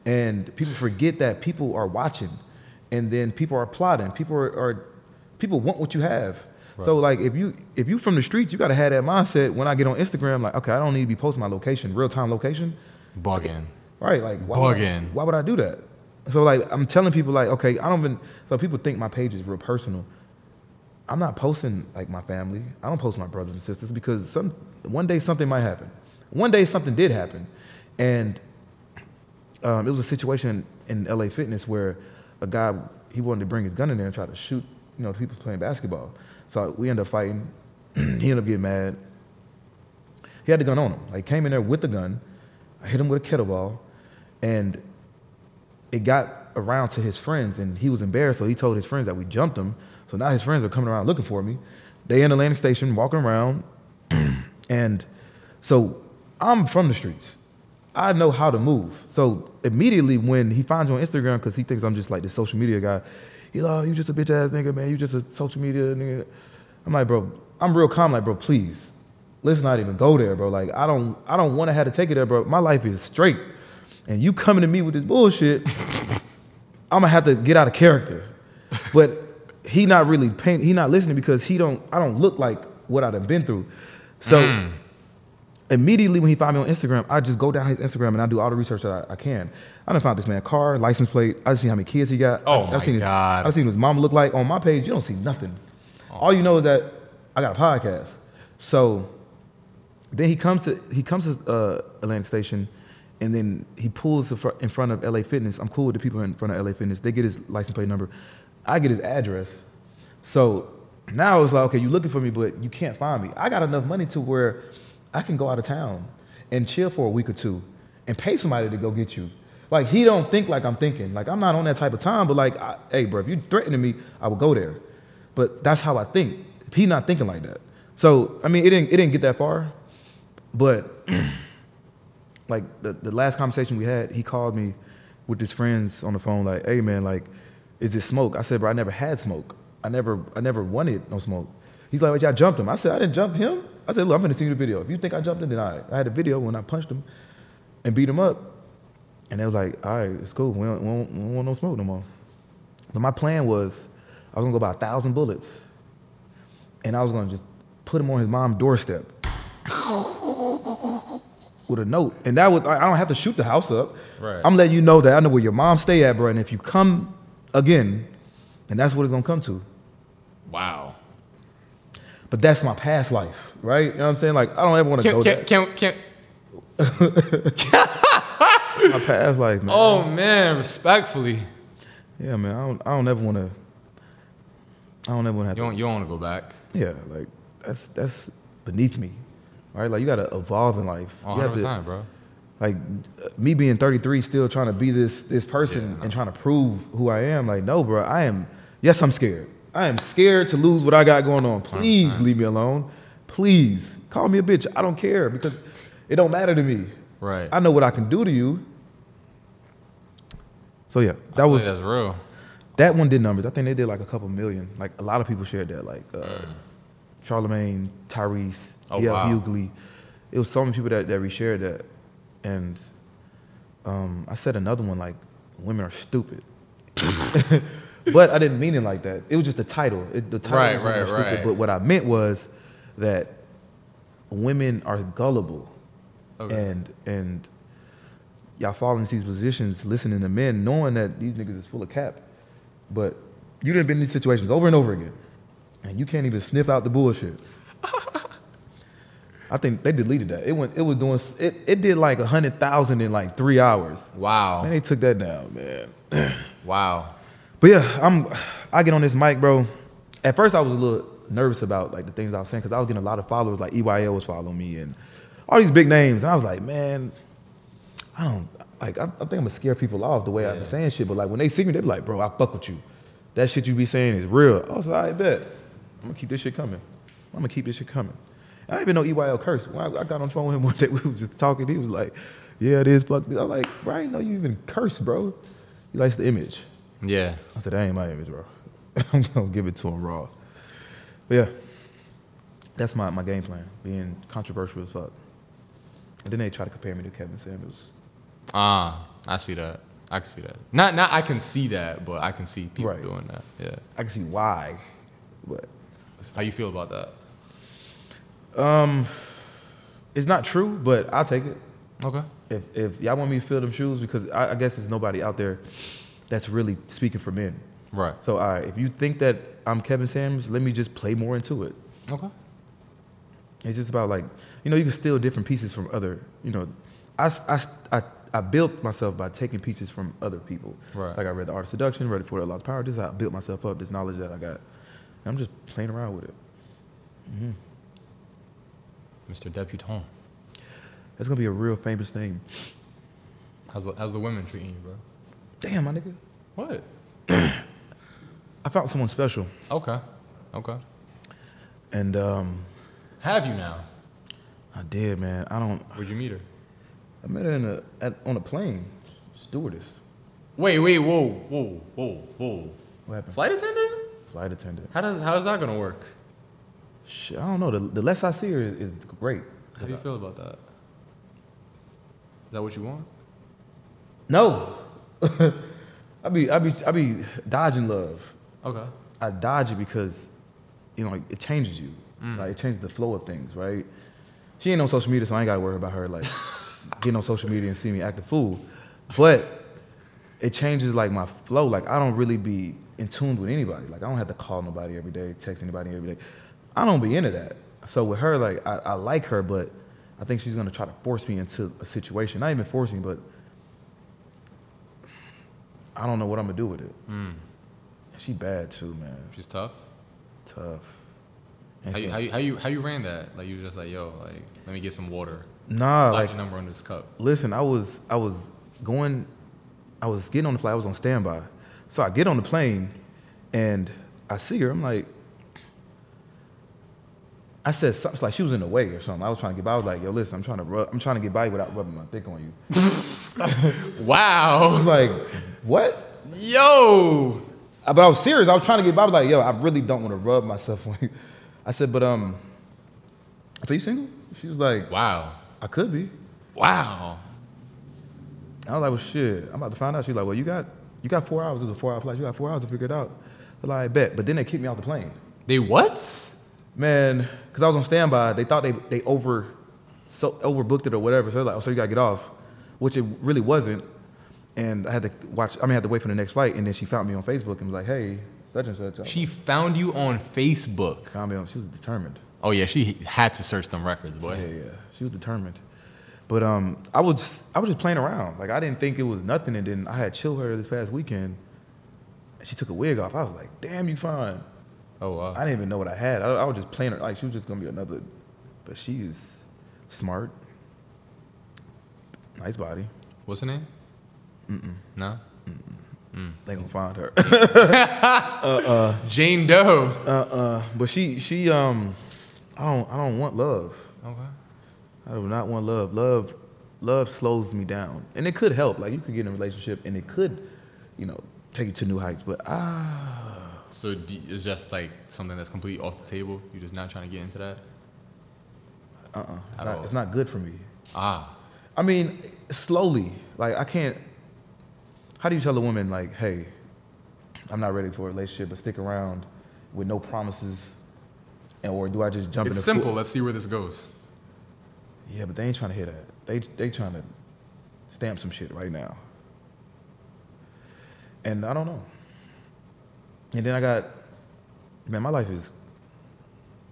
and people forget that people are watching, and then people are plotting. People are, are people want what you have. So like if you if you from the streets, you gotta have that mindset. When I get on Instagram, like okay, I don't need to be posting my location, real time location. Bugging. Right, like why would, Bugging. why would I do that? So like I'm telling people like, okay, I don't even so people think my page is real personal. I'm not posting like my family. I don't post my brothers and sisters because some one day something might happen. One day something did happen. And um, it was a situation in LA Fitness where a guy he wanted to bring his gun in there and try to shoot, you know, people playing basketball. So we end up fighting. <clears throat> he ended up getting mad. He had the gun on him. Like came in there with the gun. I hit him with a kettlebell, and it got around to his friends, and he was embarrassed. So he told his friends that we jumped him. So now his friends are coming around looking for me. They in the Atlantic Station walking around, <clears throat> and so I'm from the streets. I know how to move. So immediately when he finds you on Instagram, because he thinks I'm just like this social media guy, like, oh, you just a bitch ass nigga, man. You just a social media nigga. I'm like, bro, I'm real calm. Like, bro, please, let's not even go there, bro. Like, I don't, I don't want to have to take it there, bro. My life is straight, and you coming to me with this bullshit, <laughs> I'm gonna have to get out of character. But he not really paying, he not listening because he don't, I don't look like what I've been through. So mm. Immediately when he found me on Instagram, I just go down his Instagram and I do all the research that I, I can. I done found this man car, license plate. I see how many kids he got. Oh I, my seen his, God. I seen his mom look like on my page. You don't see nothing. All you know is that I got a podcast. So then he comes to he comes to uh, Atlantic Station, and then he pulls in front of LA Fitness. I'm cool with the people in front of LA Fitness. They get his license plate number. I get his address. So now it's like, okay, you're looking for me, but you can't find me. I got enough money to where I can go out of town and chill for a week or two and pay somebody to go get you. Like he don't think like I'm thinking. Like I'm not on that type of time. But like, I, hey, bro, if you threatening me, I will go there. But that's how I think. He not thinking like that. So I mean, it didn't it didn't get that far. But <clears throat> like the, the last conversation we had, he called me with his friends on the phone, like, hey man, like, is this smoke? I said, bro, I never had smoke. I never I never wanted no smoke. He's like, well, y'all jumped him. I said, I didn't jump him. I said, look, I'm gonna see you the video. If you think I jumped in, then I I had a video when I punched him and beat him up. And they was like, all right, it's cool. We don't, we don't, we don't want no smoke no more. But my plan was I was gonna go buy a thousand bullets. And I was gonna just put him on his mom's doorstep <laughs> with a note. And that would I don't have to shoot the house up. Right. I'm letting you know that I know where your mom stay at, bro. And if you come again, then that's what it's gonna come to. Wow. But that's my past life, right? You know what I'm saying? Like I don't ever want to go can, there. can, can, <laughs> My past life, man. oh man, respectfully. Yeah, man. I don't. I don't ever want to. I don't ever want to have You to. don't you don't want to go back. Yeah, like that's that's beneath me, right? Like you got to evolve in life. Oh, you have to, 100%, bro. like me being 33 still trying to be this this person Yeah. and trying to prove who I am like no bro I am yes I'm scared I am scared to lose what I got going on. Please leave me alone. Please call me a bitch. I don't care because it don't matter to me. Right. I know what I can do to you. So yeah that was that's real. that one did numbers. I think they did like a couple million. Like a lot of people shared that like uh, Charlemagne Tyrese Oh, DL wow. Hughley. It was so many people that, that reshared that. And um, I said another one like women are stupid <laughs> <laughs> but I didn't mean it like that it was just the title it, the title Right, was right, stupid, right. but what I meant was that women are gullible Okay. and and y'all fall into these positions listening to men knowing that these niggas is full of cap but you didn't been in these situations over and over again and you can't even sniff out the bullshit <laughs> I think they deleted that. It went. It was doing. It, it did like a hundred thousand in like three hours. Wow. Man, they took that down, man. <clears throat> Wow. But yeah, I'm. I get on this mic, bro. At first, I was a little nervous about like the things I was saying because I was getting a lot of followers. Like EYL was following me and all these big names, and I was like, man, I don't like. I, I think I'm gonna scare people off the way Yeah. be saying shit. But like when they see me, they be like, bro, I fuck with you. That shit you be saying is real. I was like, I bet. I'm gonna keep this shit coming. I'm gonna keep this shit coming. And I didn't even know EYL cursed. When I, I got on the phone with him <laughs> one day, we was just talking. He was like, yeah, it is. Fuck. this." I was like, bro, I didn't know you even curse, bro. He likes the image. Yeah. I said, that ain't my image, bro. <laughs> I'm gonna give it to him raw. But yeah, that's my, my game plan, being controversial as fuck. And then they try to compare me to Kevin Samuels. Ah, I see that. I can see that. Not not I can see that, but I can see people Right. doing that. Yeah. I can see why, but How you feel about that? um, it's not true, but I'll take it. Okay. If, if y'all want me to fill them shoes, because I, I guess there's nobody out there that's really speaking for men. Right. So, all right, if you think that I'm Kevin Samuels, let me just play more into it. Okay. It's just about like, you know, you can steal different pieces from other, you know, I, I, I, I built myself by taking pieces from other people. Right. Like I read The Art of Seduction, read it for the Lost Power. This is how I built myself up, this knowledge that I got. And I'm just playing around with it. Mm-hmm. Mr. Deputon. That's gonna be a real famous name. How's the, how's the women treating you, bro? Damn, my nigga. What? <clears throat> I found someone special. Okay. Okay. And um, Have you now? I did, man. I don't, Where'd you meet her? I met her in a, at, on a plane, stewardess. Wait, wait, whoa, whoa, whoa, whoa. What happened? Flight attendant? Flight attendant. How does how's that gonna work? Shit, I don't know. The, the less I see her is, is great. How do you feel about that? Is that what you want? No. <laughs> I be I be I be dodging love. Okay. I dodge it because, you know, like, it changes you. Mm. Like it changes the flow of things, right? She ain't on social media, so I ain't gotta worry about her like <laughs> getting on social media and see me act a fool. But it changes like my flow. Like I don't really be in tune with anybody. Like I don't have to call nobody every day, text anybody every day. I don't be into that. So with her, like I, I like her, but I think she's gonna try to force me into a situation. Not even force me, but I don't know what I'm gonna do with it. Hmm. She bad too, man. She's tough. Tough. And How you, how you how you how you ran that? Like you were just like, yo, like let me get some water. nah, Slide like your number on this cup. listen, I was I was going, I was getting on the flight. I was on standby, so I get on the plane, and I see her. I'm like, I said something like she was in the way or something. I was trying to get by. I was like, yo, listen, I'm trying to rub, I'm trying to get by without rubbing my dick on you. <laughs> Wow. <laughs> like, what? Yo. Uh, But I was serious. I was trying to get by. I was like, yo, I really don't want to rub myself <laughs> on you. I said, but um, I said, you single? She was like, Wow. I could be. Wow. I was like, well, shit. I'm about to find out. She's like, well, you got you got four hours. Is a four hour flight. You got four hours to figure it out. I like, I bet. But then they kicked me off the plane. They what? Man, because I was on standby. They thought they they over so overbooked it or whatever. So they're like, oh, so you got to get off, which it really wasn't. And I had to watch. I mean, I had to wait for the next flight. And then she found me on Facebook and was like, hey, such and such. She found you on Facebook. found me on. She was determined. Oh yeah, she had to search them records, boy. Yeah, yeah. She was determined. But um, I was I was just playing around. Like I didn't think it was nothing. And then I had chill her this past weekend, And she took a wig off. I was like, damn, you fine. Oh wow. I didn't even know what I had. I, I was just playing her like she was just gonna be another. But she's smart, nice body. What's her name? Mm-mm. No. They gonna find her. <laughs> Jane Doe. uh, uh, but she she um, I don't I don't want love. Okay. I do not want love. Love love slows me down, and it could help. Like you could get in a relationship, and it could, you know, take you to new heights. But ah, So do, it's just like something that's completely off the table. You're just not trying to get into that. uh, uh it's, not, it's not good for me. Ah. I mean, slowly. Like I can't. How do you tell a woman like, hey, I'm not ready for a relationship, but stick around with no promises, and or do I just jump in It's the simple. Let's see where this goes. Yeah, but they ain't trying to hear that. They they trying to stamp some shit right now. And I don't know. And then I got man, my life is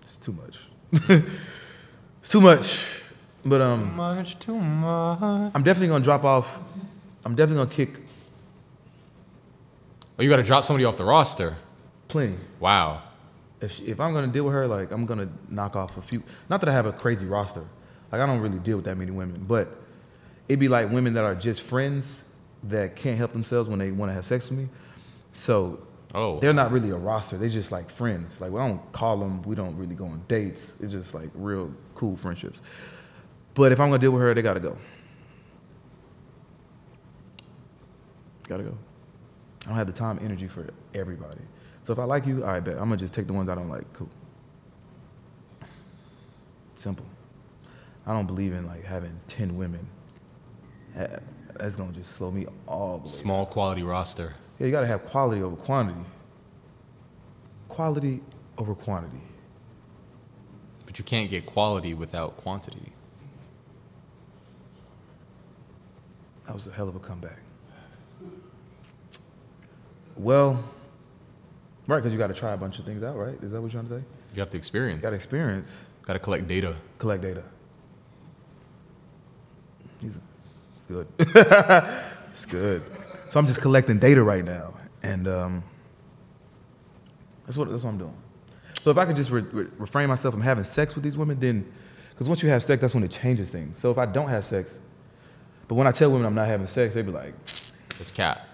it's too much. <laughs> it's too much. But um Much too much. I'm definitely gonna drop off. I'm definitely gonna kick Oh, you got to drop somebody off the roster. plenty. Wow. If she, if I'm gonna deal with her, like I'm gonna knock off a few. Not that I have a crazy roster. Like I don't really deal with that many women, but it'd be like women that are just friends that can't help themselves when they want to have sex with me. So Oh. they're not really a roster. They're just like friends. Like we don't call them. We don't really go on dates. It's just like real cool friendships. But if I'm gonna deal with her, they gotta go. Gotta go. I don't have the time, energy for everybody. So if I like you, all right, bet. I'm gonna just take the ones I don't like. Cool. Simple. I don't believe in like having ten women. That's gonna just slow me all the way. Small quality roster. Yeah, you gotta have quality over quantity. Quality over quantity. But you can't get quality without quantity. That was a hell of a comeback. Well, right, because you got to try a bunch of things out, right? Is that what you're trying to say? You have to experience. Got to experience, Got to collect data. collect data. He's, it's good. <laughs> it's good. So I'm just collecting data right now, and um, that's what that's what I'm doing. So if I could just re- re- refrain myself from having sex with these women, then because once you have sex, that's when it changes things. So if I don't have sex, but when I tell women I'm not having sex, they be like, It's cat.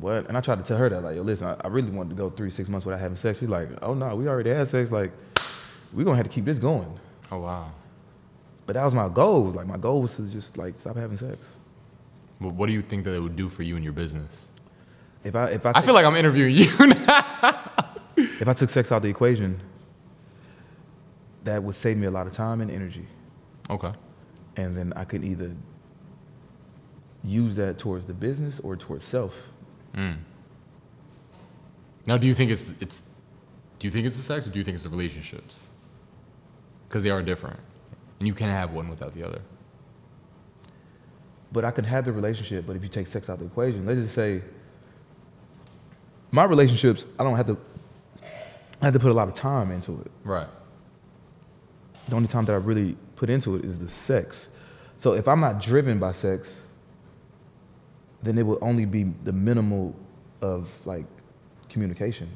What? And I tried to tell her that, like, yo, listen, I, I really wanted to go three, six months without having sex. She's like, oh no, we already had sex. Like, we're gonna have to keep this going. Oh wow. But that was my goal. Like, my goal was to just like stop having sex. But what do you think that it would do for you and your business? If I if I, I feel like I'm interviewing you <laughs> now. if I took sex out the equation, that would save me a lot of time and energy, okay. and then I could either use that towards the business or towards self. Mm. Now, do you think it's it's? Do you think it's the sex, or do you think it's the relationships? Because they are different, and you can't have one without the other. But I can have the relationship, but if you take sex out of the equation, let's just say my relationships, I don't have to I have to put a lot of time into it. Right. The only time that I really put into it is the sex. So if I'm not driven by sex, then it will only be the minimal of like communication.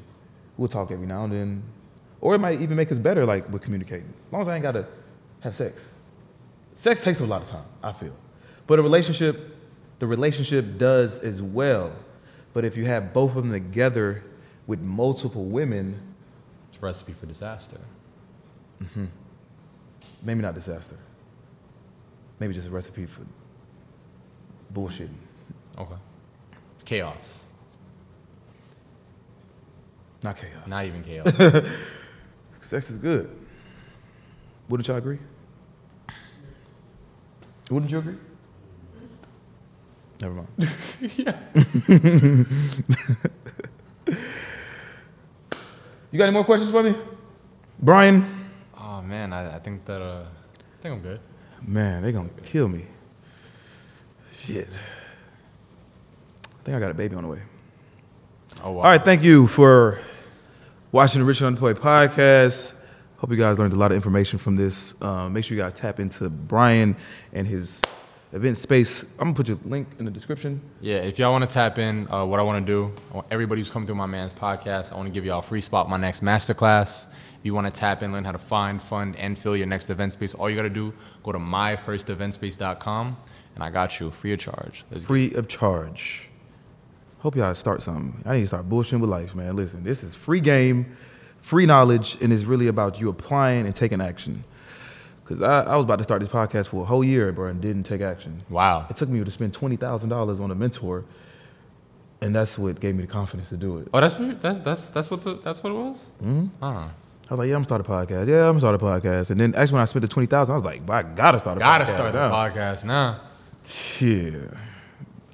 We'll talk every now and then. Or it might even make us better like with communicating. As long as I ain't gotta have sex. Sex takes a lot of time, I feel. But a relationship, the relationship does as well. But if you have both of them together with multiple women, It's a recipe for disaster. Mm-hmm. maybe not disaster. Maybe just a recipe for bullshit. Okay. Chaos. Not chaos. Not even chaos. <laughs> Sex is good. Wouldn't y'all agree? Wouldn't you agree? Never mind. Yeah. <laughs> <laughs> you got any more questions for me? Brian? oh man, I, I think that uh, I think I'm good. Man, they gonna kill me. Shit. I think I got a baby on the way. Oh wow. All right, thank you for watching the Rich and Unemployed podcast. Hope you guys learned a lot of information from this. Um, make sure you guys tap into Brian and his event space. I'm gonna put your link in the description. Yeah, if y'all want to tap in, uh, what I want to do, I want everybody who's coming through my man's podcast, I want to give y'all a free spot my next masterclass. If you want to tap in, learn how to find, fund, and fill your next event space, all you got to do, go to myfirsteventspace.com, and I got you free of charge. Let's Free of charge. Hope y'all start something. I need to start bullshitting with life, man. Listen, this is free game, free knowledge, and it's really about you applying and taking action. Cause I, I was about to start this podcast for a whole year, bro, and didn't take action. Wow. It took me to spend twenty thousand dollars on a mentor, and that's what gave me the confidence to do it. Oh, that's what- that's that's that's what the, that's what it was. Mm-hmm. Uh, I was like, yeah, I'm gonna start a podcast. Yeah, I'm gonna start a podcast. And then actually, when I spent the twenty thousand, I was like, I gotta start a gotta podcast. start the now. podcast now. Yeah,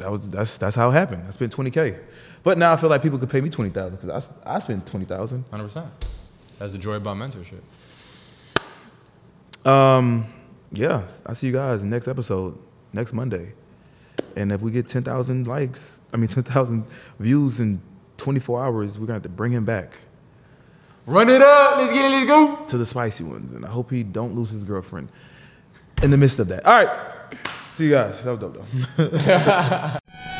that was that's that's how it happened. I spent twenty k, but now I feel like people could pay me twenty thousand because I I spent twenty thousand. Hundred percent. That's the joy of about mentorship. Um, yeah, I see you guys next episode next Monday, and if we get ten thousand likes, I mean <laughs> ten thousand views in twenty four hours, we're gonna have to bring him back Run it up. Let's get it. Let's go. to the spicy ones, and I hope he don't lose his girlfriend in the midst of that. All right, see you guys. That was dope though. <laughs>